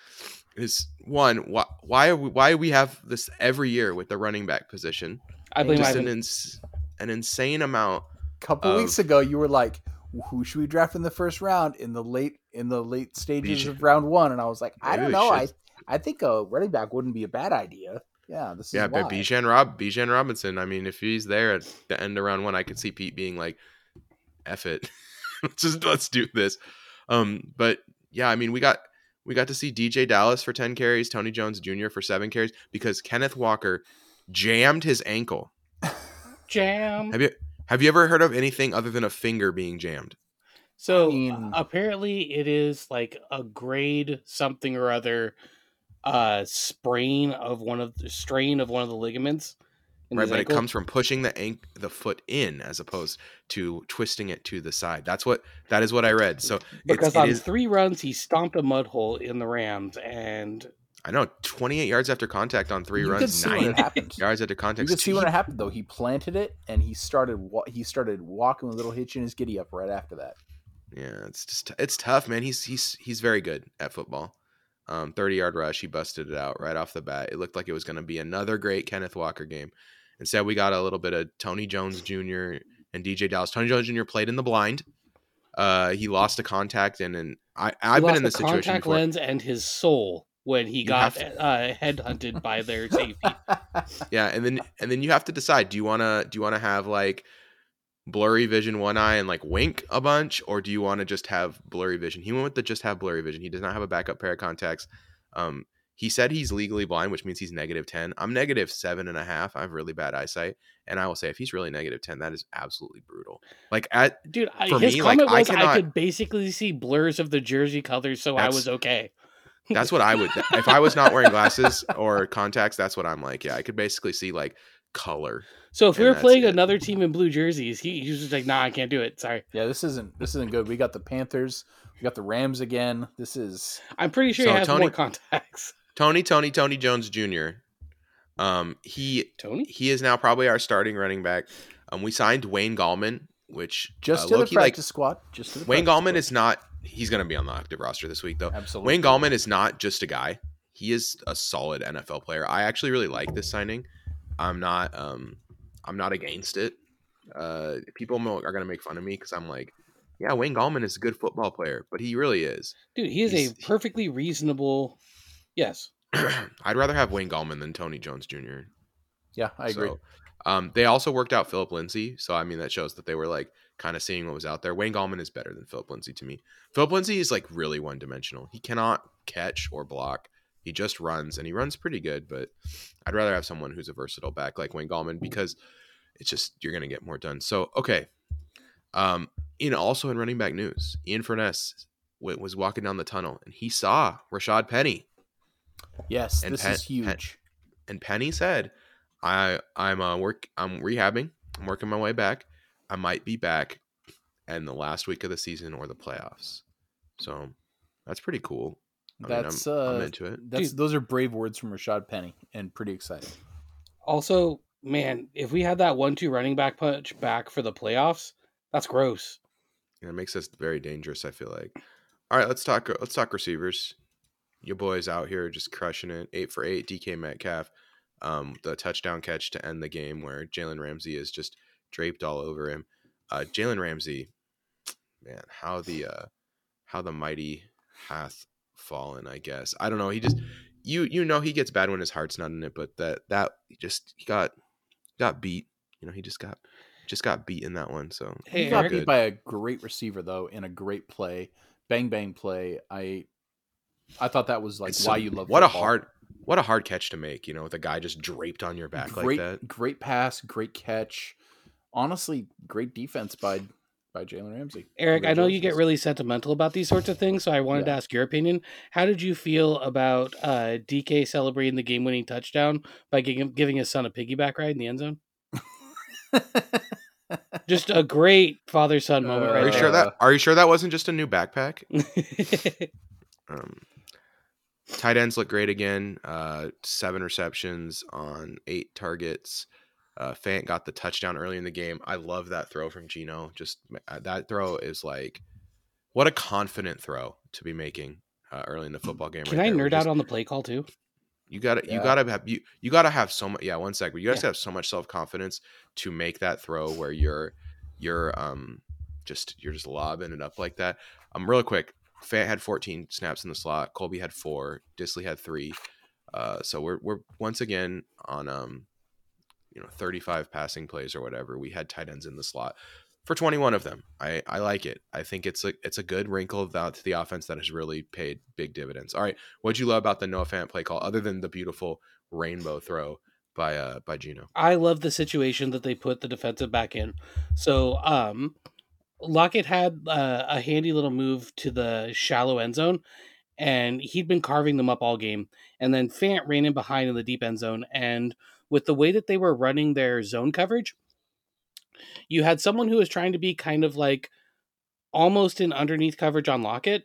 is one why why are we, why we have this every year with the running back position? I blame Just Ivan. an ins- an insane amount. A couple Of- weeks ago you were like who should we draft in the first round in the late in the late stages of round one and i was like i don't know i i think a running back wouldn't be a bad idea yeah this is Yeah, but Bijan Rob Bijan Robinson. I mean, if he's there at the end of round one, I could see Pete being like, "F it, let's just let's do this." Um, but yeah, I mean, we got we got to see DJ Dallas for ten carries, Tony Jones Jr. for seven carries because Kenneth Walker jammed his ankle. Jam. Have you have you ever heard of anything other than a finger being jammed? So I mean- uh, apparently it is like a grade something or other uh sprain of one of the strain of one of the ligaments. right, but ankle. it comes from pushing the ank- the foot in as opposed to twisting it to the side. That's what that is what I read. So because it's, on is, three runs he stomped a mud hole in the Rams and I know 28 yards after contact on three you could runs, see when nine it happened yards after contact. you contact. could see when it happened though he planted it and he started wa- he started walking with a little hitch in his giddy up right after that Yeah, it's just it's tough, man. He's he's he's very good at football. Um, 30 yard rush, he busted it out right off the bat. It looked like it was going to be another great Kenneth Walker game. Instead, we got a little bit of Tony Jones Jr. and DJ Dallas. Tony Jones Jr. played in the blind. Uh, he lost a contact, and and I I've been lost in the this situation contact before. lens and his soul when he You got have uh, headhunted by their safety. Yeah, and then and then you have to decide: do you wanna do you wanna have like blurry vision one eye and like wink a bunch, or do you want to just have blurry vision? He went with the just have blurry vision. He does not have a backup pair of contacts. Um, he said he's legally blind, which means he's negative ten. I'm negative seven and a half. I have really bad eyesight, and I will say if he's really negative ten, that is absolutely brutal. Like at Dude, I, For his me, comment I was I, cannot- could basically see blurs of the jersey colors, so I was okay. That's what I would. if I was not wearing glasses or contacts, that's what I'm like. Yeah, I could basically see like color. So if we and were playing it. another team in blue jerseys, he, he was just like, "Nah, I can't do it. Sorry." yeah, this isn't this isn't good. We got the Panthers, we got the Rams again. This is I'm pretty sure So he has Tony- more contacts. Tony, Tony, Tony Jones Jr. Um, he Tony, he is now probably our starting running back. Um, we signed Wayne Gallman, which just uh, to the low-key, like practice squad. Just to the Wayne Gallman squad. is not. He's going to be on the active roster this week, though. absolutely Wayne Gallman is not just a guy. He is a solid NFL player. I actually really like this signing. I'm not. Um, I'm not against it. Uh, people are going to make fun of me because I'm like, yeah, Wayne Gallman is a good football player, but he really is. dude, he is He's- a perfectly reasonable. Yes, I'd rather have Wayne Gallman than Tony Jones Jr. Yeah, I agree. So, um, they also worked out Philip Lindsay, so I mean that shows that they were like kind of seeing what was out there. Wayne Gallman is better than Philip Lindsay to me. Philip Lindsay is like really one dimensional. He cannot catch or block. He just runs, and he runs pretty good. But I'd rather have someone who's a versatile back like Wayne Gallman because it's just you're gonna get more done. So okay, um, in also in running back news, Ian Furness w- was walking down the tunnel and he saw Rashad Penny. yes, and this Pat- is huge. and Penny said, "I I'm uh, work I'm rehabbing. I'm working my way back. I might be back in the last week of the season or the playoffs. So that's pretty cool. I mean, I'm- That's I'm, uh, into it. that's Dude. those are brave words from Rashad Penny, and pretty exciting. Also, man, if we had that one-two running back punch back for the playoffs, that's gross. And it makes us very dangerous. I feel like. All right, let's talk. Let's talk receivers. Your boys out here just crushing it. Eight for eight. DK Metcalf, um, the touchdown catch to end the game where Jalen Ramsey is just draped all over him. Uh, Jalen Ramsey, man, how the uh, how the mighty hath fallen. I guess I don't know. He just you you know he gets bad when his heart's not in it, but that that he just he got got beat. You know he just got just got beat in that one. So Hey, he got beat by a great receiver though, in a great play, bang bang play. I I thought that was like It's why so- you love what a hard what a hard catch to make you know with a guy just draped on your back great like that great pass, great catch. Honestly, great defense by by Jalen Ramsey. Eric, I know you get really sentimental about these sorts of things, so I wanted to ask your opinion. How did you feel about uh, DK celebrating the game-winning touchdown by giving, giving his son a piggyback ride in the end zone? Just a great father-son moment, Uh, are you right sure that are you sure that wasn't just a new backpack um tight ends look great again uh seven receptions on eight targets uh fant got the touchdown early in the game i love that throw from Geno just uh, that throw is like what a confident throw to be making uh, early in the football game Can right I nerd out on the play call too? You gotta you gotta have you you gotta have so much yeah, one sec, but you guys Yeah. have so much self confidence to make that throw where you're you're um just you're just lobbing it up like that. Um real quick, Fant had 14 snaps in the slot, Colby had four, Dissly had three. Uh so we're we're once again on um you know 35 passing plays or whatever. We had tight ends in the slot for 21 of them. I I like it. I think it's a it's a good wrinkle to the offense that has really paid big dividends. All right, what'd you love about the Noah Fant play call other than the beautiful rainbow throw by uh by Geno? I love the situation that they put the defensive back in. So, um, Lockett had uh, a handy little move to the shallow end zone, and he'd been carving them up all game. And then Fant ran in behind in the deep end zone, and with the way that they were running their zone coverage, you had someone who was trying to be kind of like almost in underneath coverage on Lockett,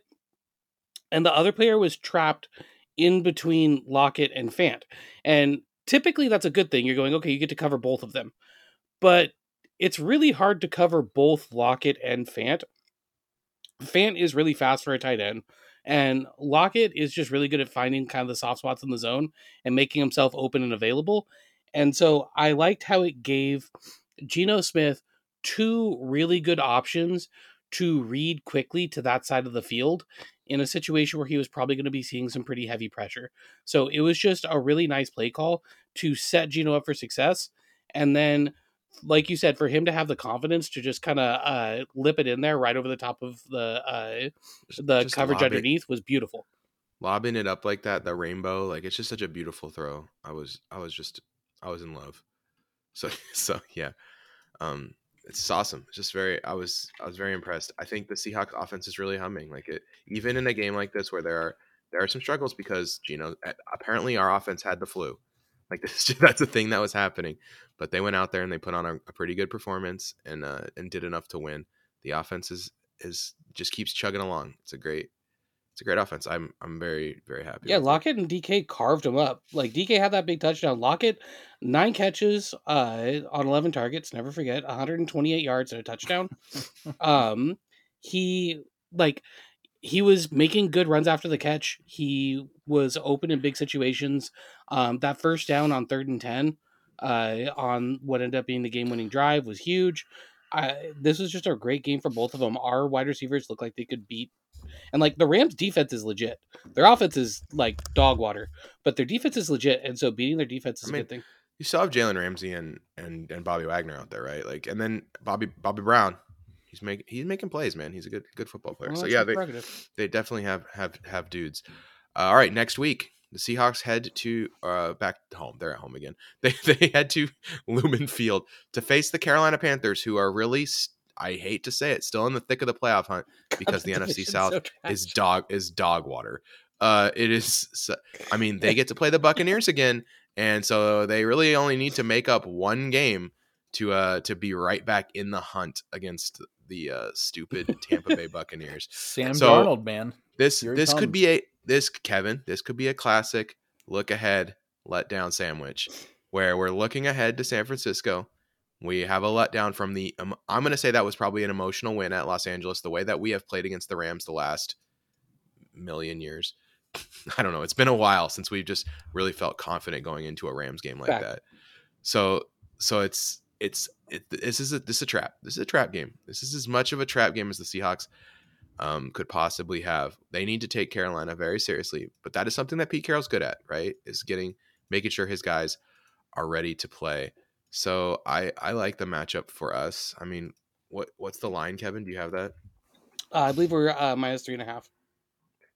and the other player was trapped in between Lockett and Fant. And typically that's a good thing. You're going, okay, you get to cover both of them. But it's really hard to cover both Lockett and Fant. Fant is really fast for a tight end, and Lockett is just really good at finding kind of the soft spots in the zone and making himself open and available. And so I liked how it gave Geno Smith two really good options to read quickly to that side of the field in a situation where he was probably going to be seeing some pretty heavy pressure. So it was just a really nice play call to set Geno up for success. And then, like you said, for him to have the confidence to just kind of uh, lip it in there right over the top of the uh, the just coverage it. underneath was beautiful. lobbing it up like that, the rainbow, like it's just such a beautiful throw. I was I was just I was in love. So so yeah. Um it's awesome. It's just very I was I was very impressed. I think the Seahawks offense is really humming. Like it even in a game like this where there are there are some struggles because you know apparently our offense had the flu. Like this that's a thing that was happening. But they went out there and they put on a, a pretty good performance and uh and did enough to win. The offense is is just keeps chugging along. It's a great it's a great offense. I'm I'm very very happy. Yeah. Lockett and DK carved him up. Like DK had that big touchdown. Lockett, nine catches uh, on eleven targets. Never forget, 128 yards and a touchdown. um, he like he was making good runs after the catch. He was open in big situations. Um, that first down on third and ten, uh, on what ended up being the game-winning drive was huge. I, this was just a great game for both of them. Our wide receivers look like they could beat, and like the Rams' defense is legit. Their offense is like dog water, but their defense is legit, and so beating their defense is I a mean, good thing. You still have Jalen Ramsey and and and Bobby Wagner out there, right? Like, and then Bobby Bobby Brown. He's making he's making plays, man. He's a good good football player. Well, so yeah, they they definitely have have have dudes. Uh, all right, next week the Seahawks head to uh, back home. They're at home again. They they head to Lumen Field to face the Carolina Panthers, who are really I hate to say it, still in the thick of the playoff hunt because the NFC South so is dog is dog water. Uh, it is. so- I mean, they get to play the Buccaneers again, and so they really only need to make up one game to uh to be right back in the hunt against the uh, stupid Tampa Bay Buccaneers. Sam So- Darnold, man. This Here he this could be a this Kevin. This could be a classic look ahead letdown sandwich where we're looking ahead to San Francisco. We have a letdown from the. Um, I'm going to say that was probably an emotional win at Los Angeles. The way that we have played against the Rams the last million years. I don't know. It's been a while since we've just really felt confident going into a Rams game like that. So so it's it's it, this is a this is a trap. This is a trap game. This is as much of a trap game as the Seahawks um, could possibly have. They need to take Carolina very seriously, but that is something that Pete Carroll's good at, right? Is getting making sure his guys are ready to play. So I I like the matchup for us. I mean, what what's the line, Kevin? Do you have that? Uh, I believe we're uh, minus three and a half.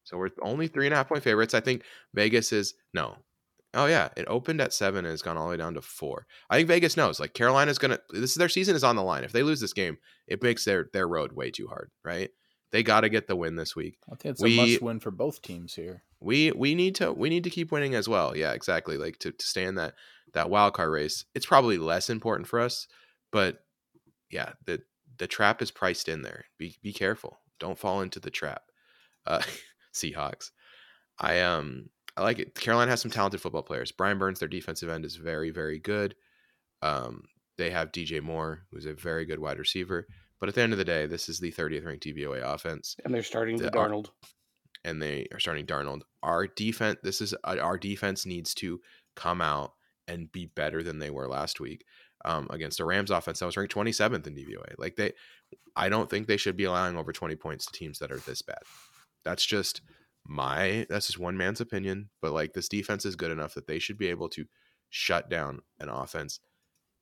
So we're only three and a half point favorites. I think Vegas is no. Oh yeah, it opened at seven and has gone all the way down to four. I think Vegas knows. Like Carolina's gonna. This is their season is on the line. If they lose this game, it makes their their road way too hard. Right? They got to get the win this week. I think it's We- a must win for both teams here. We we need to we need to keep winning as well. Yeah, exactly. Like to, to stay in that that wild card race. It's probably less important for us, but yeah, the the trap is priced in there. Be be careful. Don't fall into the trap. Uh, Seahawks. I um I like it. Carolina has some talented football players. Brian Burns, their defensive end, is very very good. Um, they have DJ Moore, who's a very good wide receiver. But at the end of the day, this is the 30th ranked DVOA offense And they're starting The- Darnold. and they are starting Darnold. Our defense, this is uh, our defense needs to come out and be better than they were last week um, against the Rams offense that was ranked 27th in DVOA. Like they, I don't think they should be allowing over 20 points to teams that are this bad. That's just my, that's just one man's opinion. But like this defense is good enough that they should be able to shut down an offense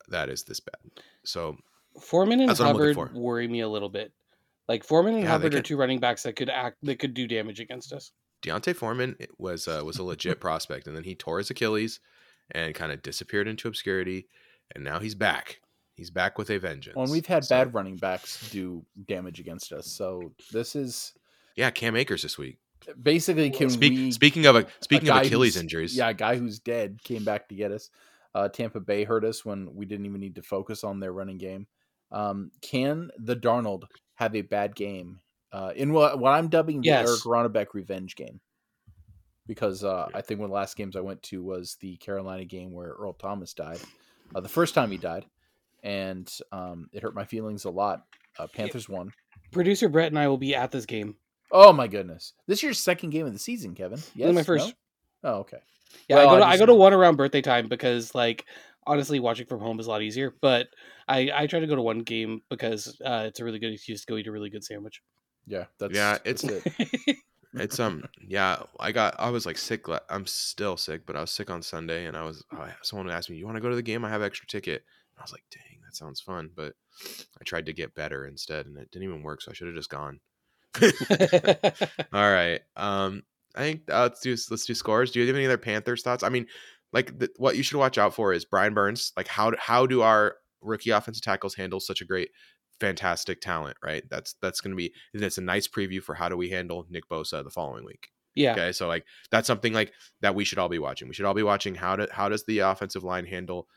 that is this bad. So Foreman and That's what I'm looking Hubbard worry me a little bit. Like Foreman and Yeah, Hubbard are two running backs that could act that could do damage against us. D'Onta Foreman was uh, was a legit prospect, and then he tore his Achilles and kind of disappeared into obscurity, and now he's back. He's back with a vengeance. Well, and we've had So- bad running backs do damage against us. So this is Yeah, Cam Akers this week. basically can Speak, we speaking of a, speaking of Achilles injuries, Yeah, a guy who's dead came back to get us. Uh, Tampa Bay hurt us when we didn't even need to focus on their running game. Um, can the Darnold have a bad game uh, in what, what I'm dubbing the Yes. Eric Ronnebeck revenge game? Because uh, I think one of the last games I went to was the Carolina game where Earl Thomas died, uh, the first time he died, and um, it hurt my feelings a lot. Uh, Panthers won. Producer Brett and I will be at this game. Oh my goodness! This is your second game of the season, Kevin. Yes, my first. No? Oh, okay. Yeah, Well, I go to I I, go to one around birthday time because like honestly watching from home is a lot easier. But I I try to go to one game because uh, it's a really good excuse to go eat a really good sandwich. Yeah, that's Yeah, that's it's- it. it's um yeah i got i was like sick i'm still sick but i was sick on sunday and i was someone asked me you want to go to the game? I have extra ticket. And i was like dang that sounds fun but i tried to get better instead and it didn't even work so i should have just gone. All right um i think uh, let's do let's do scores. Do you have any other panthers thoughts? I mean like the, what you should watch out for is brian burns. Like how how do our rookie offensive tackles handle such a great fantastic talent, right? That's that's going to be that's a nice preview for how do we handle Nick Bosa the following week. yeah. Okay, so like that's something like that we should all be watching. We should all be watching how do how does the offensive line handle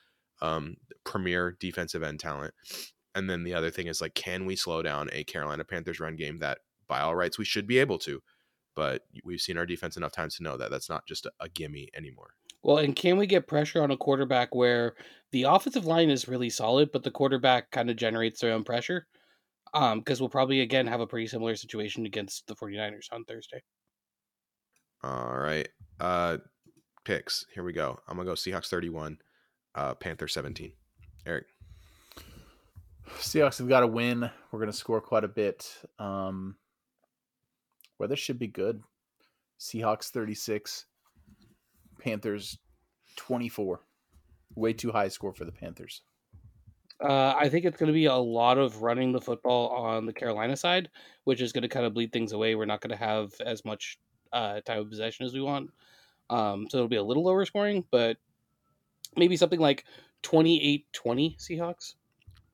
um premier defensive end talent, and then the other thing is like can we slow down a Carolina Panthers run game that by all rights we should be able to, but we've seen our defense enough times to know that that's not just a, a gimme anymore. Well, and can we get pressure on a quarterback where the offensive line is really solid, but the quarterback kind of generates their own pressure? Um, because we'll probably again have a pretty similar situation against the 49ers on Thursday. All right, uh, picks. Here we go. I'm gonna go Seahawks 31, uh, Panther 17. Eric. Seahawks have got to win. We're going to score quite a bit. Um, weather should be good. Seahawks 36, Panthers 24. Way too high score for the Panthers. Uh, I think it's going to be a lot of running the football on the Carolina side, which is going to kind of bleed things away. We're not going to have as much uh, time of possession as we want. Um, so it'll be a little lower scoring, but maybe something like 28 20 Seahawks.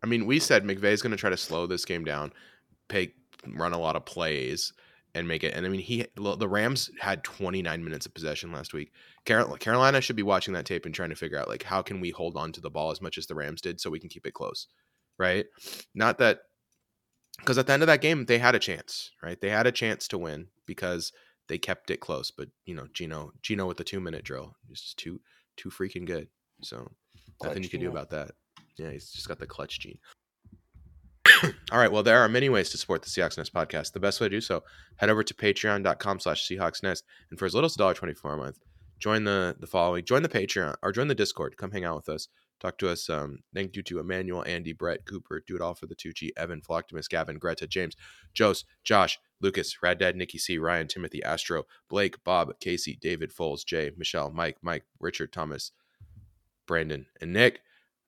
I mean, we said McVay's going to try to slow this game down, pay, run a lot of plays, and make it. And I mean, he the Rams had 29 minutes of possession last week. Carolina should be watching that tape and trying to figure out like how can we hold on to the ball as much as the Rams did, so we can keep it close, right? Not that because at the end of that game they had a chance, right? They had a chance to win because they kept it close. But you know, Geno, Geno with the two minute drill, is too too freaking good. So nothing you can do about that. Yeah, he's just got the clutch gene. All right. Well, there are many ways to support the Seahawks Nest podcast. The best way to do so, head over to patreon.com slash Seahawks Nest. And for as little as $1.24 a month, join the the following, join the Patreon or join the Discord. Come hang out with us. Talk to us. Um, thank you to Emmanuel, Andy, Brett, Cooper, Do It All for the Tucci, Evan, Floctimus, Gavin, Greta, James, Jose, Josh, Lucas, Rad Dad, Nikki C, Ryan, Timothy, Astro, Blake, Bob, Casey, David, Foles, Jay, Michelle, Mike, Mike, Richard, Thomas, Brandon, and Nick.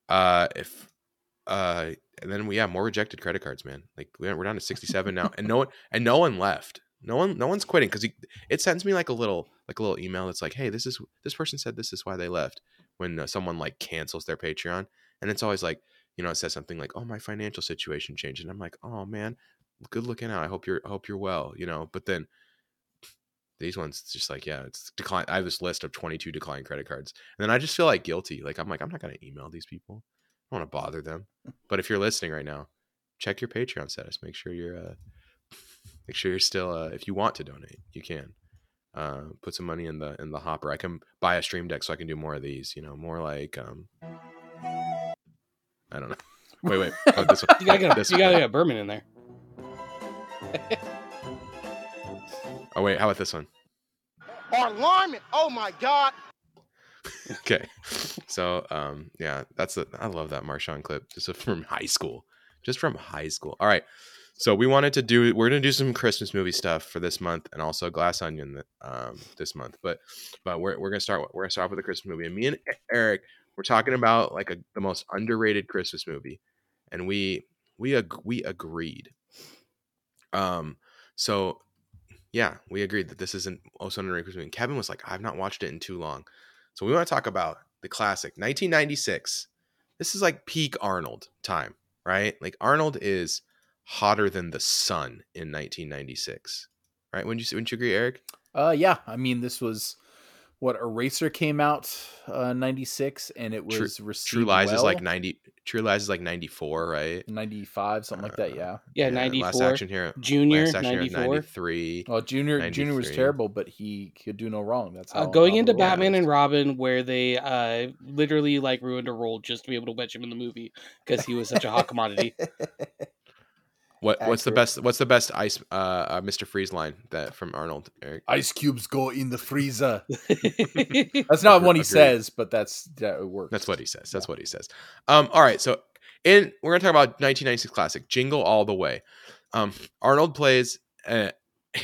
Uh, if uh, and then we have more rejected credit cards, man. Like we're we're down to sixty seven now, and no one and no one left. No one, no one's quitting because it sends me like a little, like a little email that's like, "Hey, this is this person said this is why they left." When uh, someone like cancels their Patreon, and it's always like, you know, it says something like, "Oh, my financial situation changed," and I'm like, "Oh man, good looking out. I hope you're, I hope you're well," you know. But then these ones, it's just like, yeah, it's decline. I have this list of 22 declined credit cards, and then I just feel like guilty. Like I'm like, I'm not gonna email these people. I don't want to bother them. But if you're listening right now, check your Patreon status. Make sure you're, uh, make sure you're still. Uh, if you want to donate, you can. Uh, put some money in the in the hopper. I can buy a stream deck so I can do more of these. You know, more like um, I don't know. Wait, wait. Oh, this one. You gotta get, This you gotta one. get Berman in there. Oh wait, how about this one? Alarming. Oh my God. Okay. So um yeah, that's the I love that Marshawn clip just from high school. Just from high school. All right. So we wanted to do we're gonna do some Christmas movie stuff for this month and also Glass Onion um this month. But but we're we're gonna start we're gonna start off with a Christmas movie. And me and Eric we're talking about like a, the most underrated Christmas movie. And we we ag- we agreed. Um so yeah, we agreed that this isn't also underrated Christmas movie. And Kevin was like, I've not watched it in too long. So we want to talk about the classic 1996. This is like peak Arnold time, right? Like Arnold is hotter than the sun in 1996, right? Wouldn't you wouldn't you agree, Eric? Uh, yeah. I mean, this was what Eraser came out uh, 96 and it True- was received True Lies is like 90. True Lies is like 94, right? 95, something like that. Uh, Yeah. Yeah, Last 94. Action Hero. Junior, Last Action Hero is 94. 93. Well, Junior Junior was terrible, but he could do no wrong. That's how Uh, going into Batman and Robin, where they uh, literally like ruined a role just to be able to wedge him in the movie because he was such a hot commodity. What what's the best what's the best ice uh, uh Mr. Freeze line that from Arnold, Eric? Ice cubes go in the freezer. That's That's not what he Agreed. says, but that's that it works. That's what he says. That's what he says. Um, all right, so in we're gonna talk about 1996 classic Jingle All the Way. Um, Arnold plays a,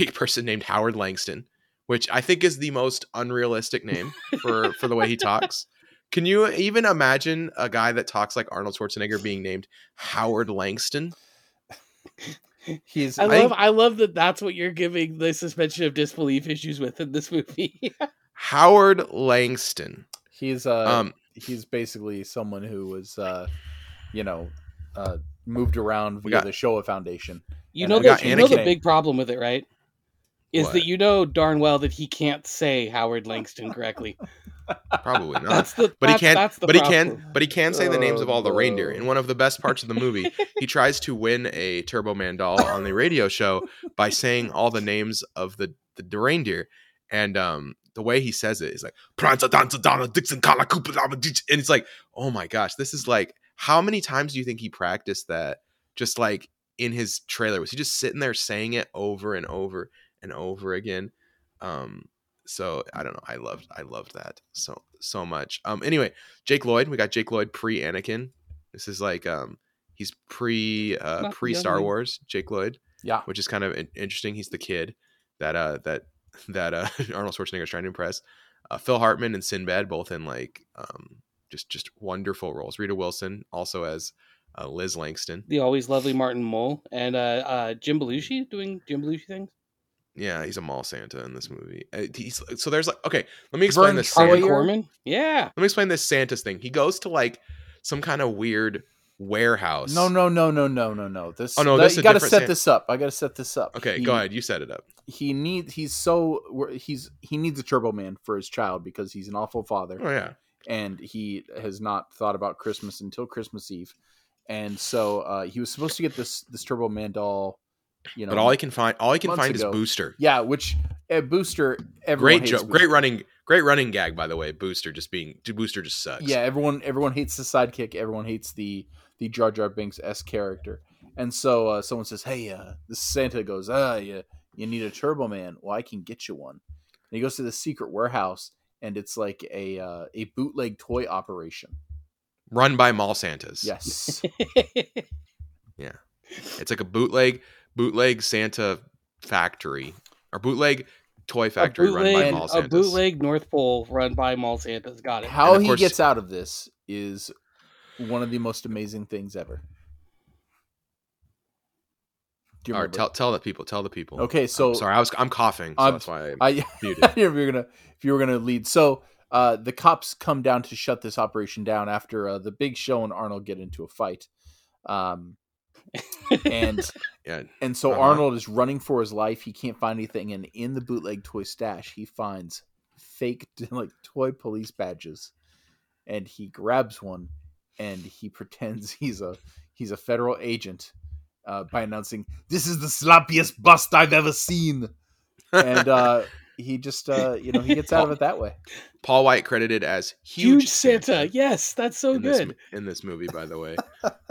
a person named Howard Langston, which I think is the most unrealistic name for for the way he talks. Can you even imagine a guy that talks like Arnold Schwarzenegger being named Howard Langston? He's I I love think- I love that that's what you're giving the suspension of disbelief issues with in this movie. Howard Langston. he's uh Um, he's basically someone who was uh you know uh moved around via got- the Showa Foundation. You know I the you know the big problem with it, right? Is What? that you know darn well that he can't say Howard Langston correctly. Probably not. The but he that's- can that's the but he can but he can say the names of Oh, all the reindeer. In one of the best parts of the movie he tries to win a turbo man doll on the radio show by saying all the names of the the, reindeer. And um the way he says it is like Pranza Danza Donna Dixon Kala Ditch," and it's like oh my gosh this is like how many times do you think he practiced that just like in his trailer? Was he just sitting there saying it over and over and over again? Um so i don't know i loved i loved that so so much um anyway Jake Lloyd. We got Jake Lloyd pre Anakin. This is like um he's pre uh pre Star. Wars. Jake Lloyd, Yeah. which is kind of interesting. He's the kid that uh that that uh Arnold Schwarzenegger is trying to impress. Uh, Phil Hartman and Sinbad both in like um just just wonderful roles. Rita Wilson also as uh, Liz Langston. the always lovely Martin Mull and uh, uh, Jim Belushi doing Jim Belushi things. Yeah, he's a mall Santa in this movie. Uh, he's, so there's like okay, let me explain Vern this. Troyer? Harlan Santa- Corman. Yeah. Let me explain this Santa's thing. He goes to like some kind of weird warehouse. No, no, no, no, no, no, no. This Oh, no, that- this is you got to set Santa. this up. I got to set this up. Okay, He- go ahead. You set it up. He needs he's so he's he needs a Turbo Man for his child because he's an awful father. Oh yeah. and he has not thought about Christmas until Christmas Eve. And so uh, he was supposed to get this this Turbo Man doll, you know. But all he can find, all he can find ago. is Booster. yeah, which uh, Booster everyone Great hates joke, Booster. great running, great running gag. By the way, Booster just being Booster just sucks. Yeah, everyone everyone hates the sidekick. Everyone hates the the Jar Jar Binks s character. And so uh, someone says, "Hey, uh, this Santa goes, ah, you you need a Turbo Man? Well, I can get you one." And he goes to the secret warehouse, and it's like a uh, a bootleg toy operation. run by mall Santas. Yes. Yeah, it's like a bootleg, bootleg Santa factory or bootleg toy a factory run by bootleg, mall a bootleg North Pole run by Mall Santas. Got it. How he course- gets out of this is one of the most amazing things ever. Do you All right, remember? tell tell the people. Tell the people. okay, I'm so sorry, I was I'm coughing, so I'm- that's why I I muted. if you were gonna if you were gonna lead, so uh, the cops come down to shut this operation down after uh, the Big Show and Arnold get into a fight, um, and Yeah, and so Uh-huh. Arnold is running for his life. He can't find anything, and in the bootleg toy stash, he finds fake like toy police badges, and he grabs one, and he pretends he's a he's a federal agent uh, by announcing, "This is the sloppiest bust I've ever seen," and uh, he just uh, you know he gets out of it that way. Paul White credited as huge, Huge Santa. Yes, that's so in this, good. in this movie, by the way.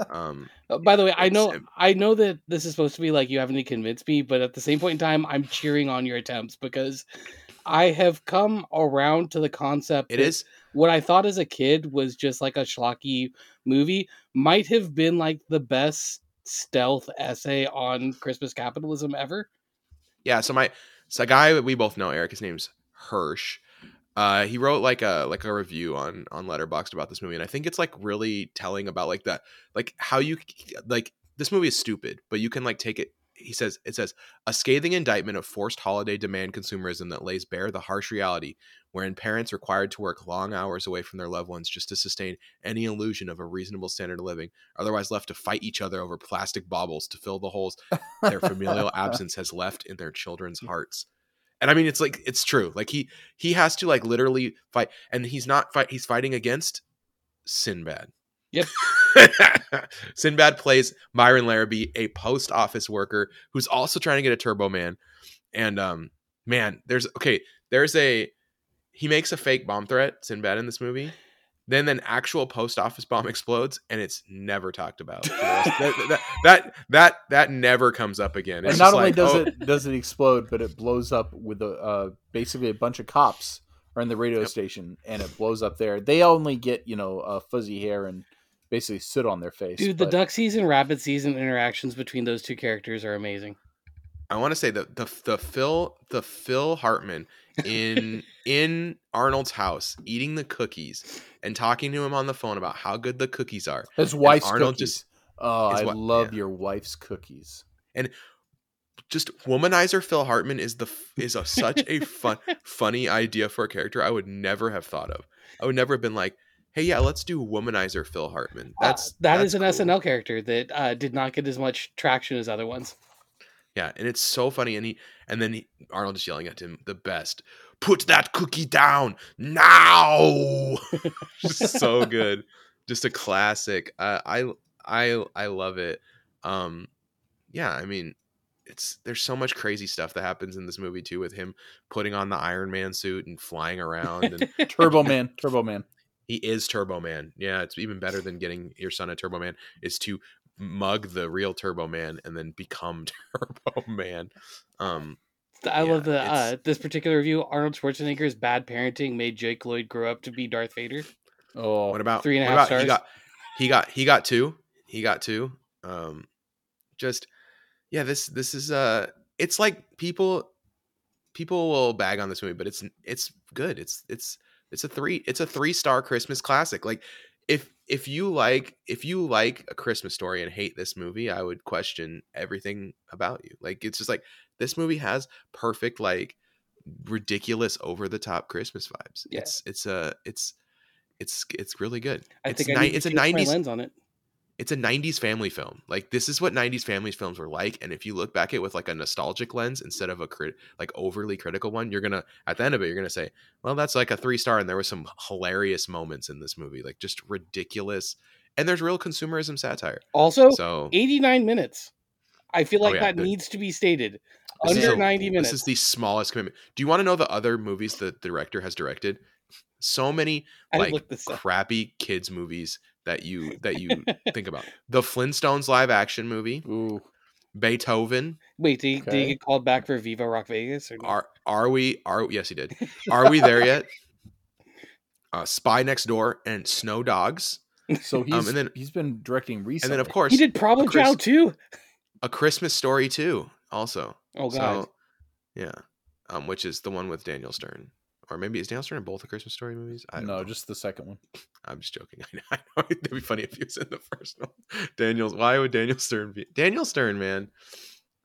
Um, Uh, by the way, I know I know that this is supposed to be like you having to convince me, but at the same point in time, I'm cheering on your attempts because I have come around to the concept. it is what I thought as a kid was just like a schlocky movie might have been like the best stealth essay on Christmas capitalism ever. Yeah, so my so a guy we both know, Eric, his name's Hirsch. Uh, he wrote like a like a review on on Letterboxd about this movie, and I think it's like really telling about like that, like how you like this movie is stupid, but you can like take it. He says it says a scathing indictment of forced holiday demand consumerism that lays bare the harsh reality wherein parents required to work long hours away from their loved ones just to sustain any illusion of a reasonable standard of living, otherwise left to fight each other over plastic baubles to fill the holes their familial absence has left in their children's hearts. And I mean, it's like it's true. Like he he has to like literally fight, and he's not fight. He's fighting against Sinbad. Yep. Sinbad plays Myron Larrabee, a post office worker who's also trying to get a Turbo Man. And um, man, there's okay. There's a he makes a fake bomb threat, Sinbad, in this movie. Then an actual post office bomb explodes, and it's never talked about. that, that, that that that never comes up again. It's and not only like, does oh, it does it explode, but it blows up with a uh, basically a bunch of cops are in the radio Yep. station, and it blows up there. They only get you know uh, fuzzy hair and basically soot on their face. Dude, the duck season, rabbit season interactions between those two characters are amazing. I want to say that the the Phil the Phil Hartman in in Arnold's house eating the cookies and talking to him on the phone about how good the cookies are. His wife's Arnold cookies. just- oh, his I wi- love yeah. your wife's cookies. And just womanizer Phil Hartman is the is a, such a fun funny idea for a character I would never have thought of. I would never have been like, "Hey, yeah, let's do womanizer Phil Hartman." That's Uh, that that's is an cool. SNL character that uh, did not get as much traction as other ones. Yeah, and it's so funny. And he and then he, Arnold is yelling at him, "The best! Put that cookie down now!" So good. Just a classic. Uh, I I I love it. Um, yeah, I mean, it's there's so much crazy stuff that happens in this movie too, with him putting on the Iron Man suit and flying around, and Turbo Man, Turbo Man. He is Turbo Man. Yeah, it's even better than getting your son a Turbo Man. Is to mug the real Turbo Man and then become Turbo Man. Um, I love the uh, this particular review. Arnold Schwarzenegger's bad parenting made Jake Lloyd grow up to be Darth Vader. Oh, What about three and a half and a what half about- He stars. got he got he got two. He got two. Um, just yeah. This this is uh. It's like people people will bag on this movie, but it's it's good. It's it's it's a three it's a three star Christmas classic. Like if if you like if you like a Christmas story and hate this movie, I would question everything about you. Like it's just like this movie has perfect like ridiculous over the top Christmas vibes. Yeah. It's it's a it's it's it's really good. I it's think I ni- it's a nineties lens on it. It's a 90s family film like this is what 90s family films were like and if you look back at it with like a nostalgic lens instead of a crit like overly critical one you're gonna at the end of it you're gonna say well that's like a three star and there was some hilarious moments in this movie like just ridiculous and there's real consumerism satire Also, so 89 minutes. I feel Oh, like yeah, that needs to be stated. Under the- 90 minutes. this is the smallest commitment do you want to know the other movies that the director has directed so many I like crappy kids movies that you that you think about the flintstones live action movie ooh, beethoven Wait, did he, did he get called back for Viva Rock Vegas? Or no? Are are we are yes he did. Are we there yet? Uh, Spy Next Door and Snow Dogs, so he's Um, and then- he's been directing recently. and then of course he did Problem Chris- Child too. a Christmas Story too. Also, Oh god. so yeah, um, which is the one with Daniel Stern, or maybe is Daniel Stern in both the Christmas Story movies? I don't no, know. just the second one. I'm just joking. I know, I know. It'd be funny if he was in the first one. Daniel's. Why would Daniel Stern be Daniel Stern? Man,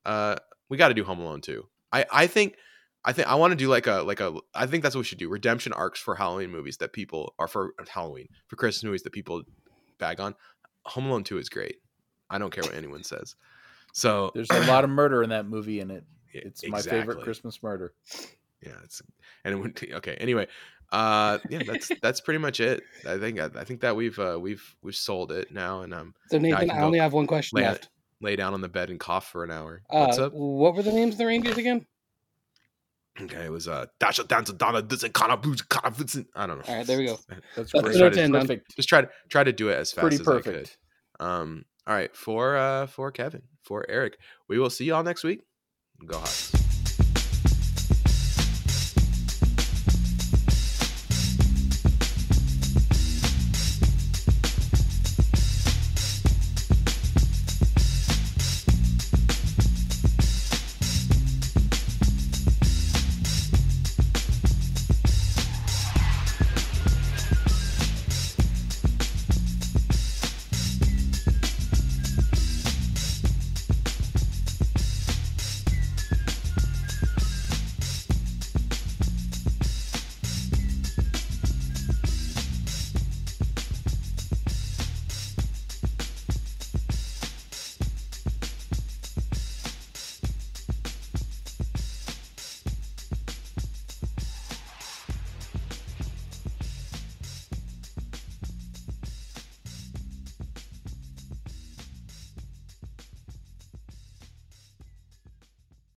uh, we got to do Home Alone too. I I think I think I want to do like a like a. I think that's what we should do. Redemption arcs for Halloween movies that people are for Halloween for Christmas movies that people bag on. Home Alone two is great. I don't care what anyone says. So There's a lot of murder in that movie, and it it's my favorite. Christmas murder. Yeah, it's and it went okay. Anyway, uh, yeah, that's that's pretty much it. I think I, I think that we've uh, we've we've sold it now, and um, So Nathan, can I only have one question lay, left. lay down on the bed and cough for an hour. Uh, What's up? What were the names of the reindeers again? Okay, it was uh, Dasha Danza Donna Kana Boots Kana Boots. I don't know. All right, there we go. That's That's great. what it's in, then. perfect. Just try to try to do it as fast Pretty as I could. Um, all right, for uh, for Kevin, for Eric, we will see y'all next week. Go hot.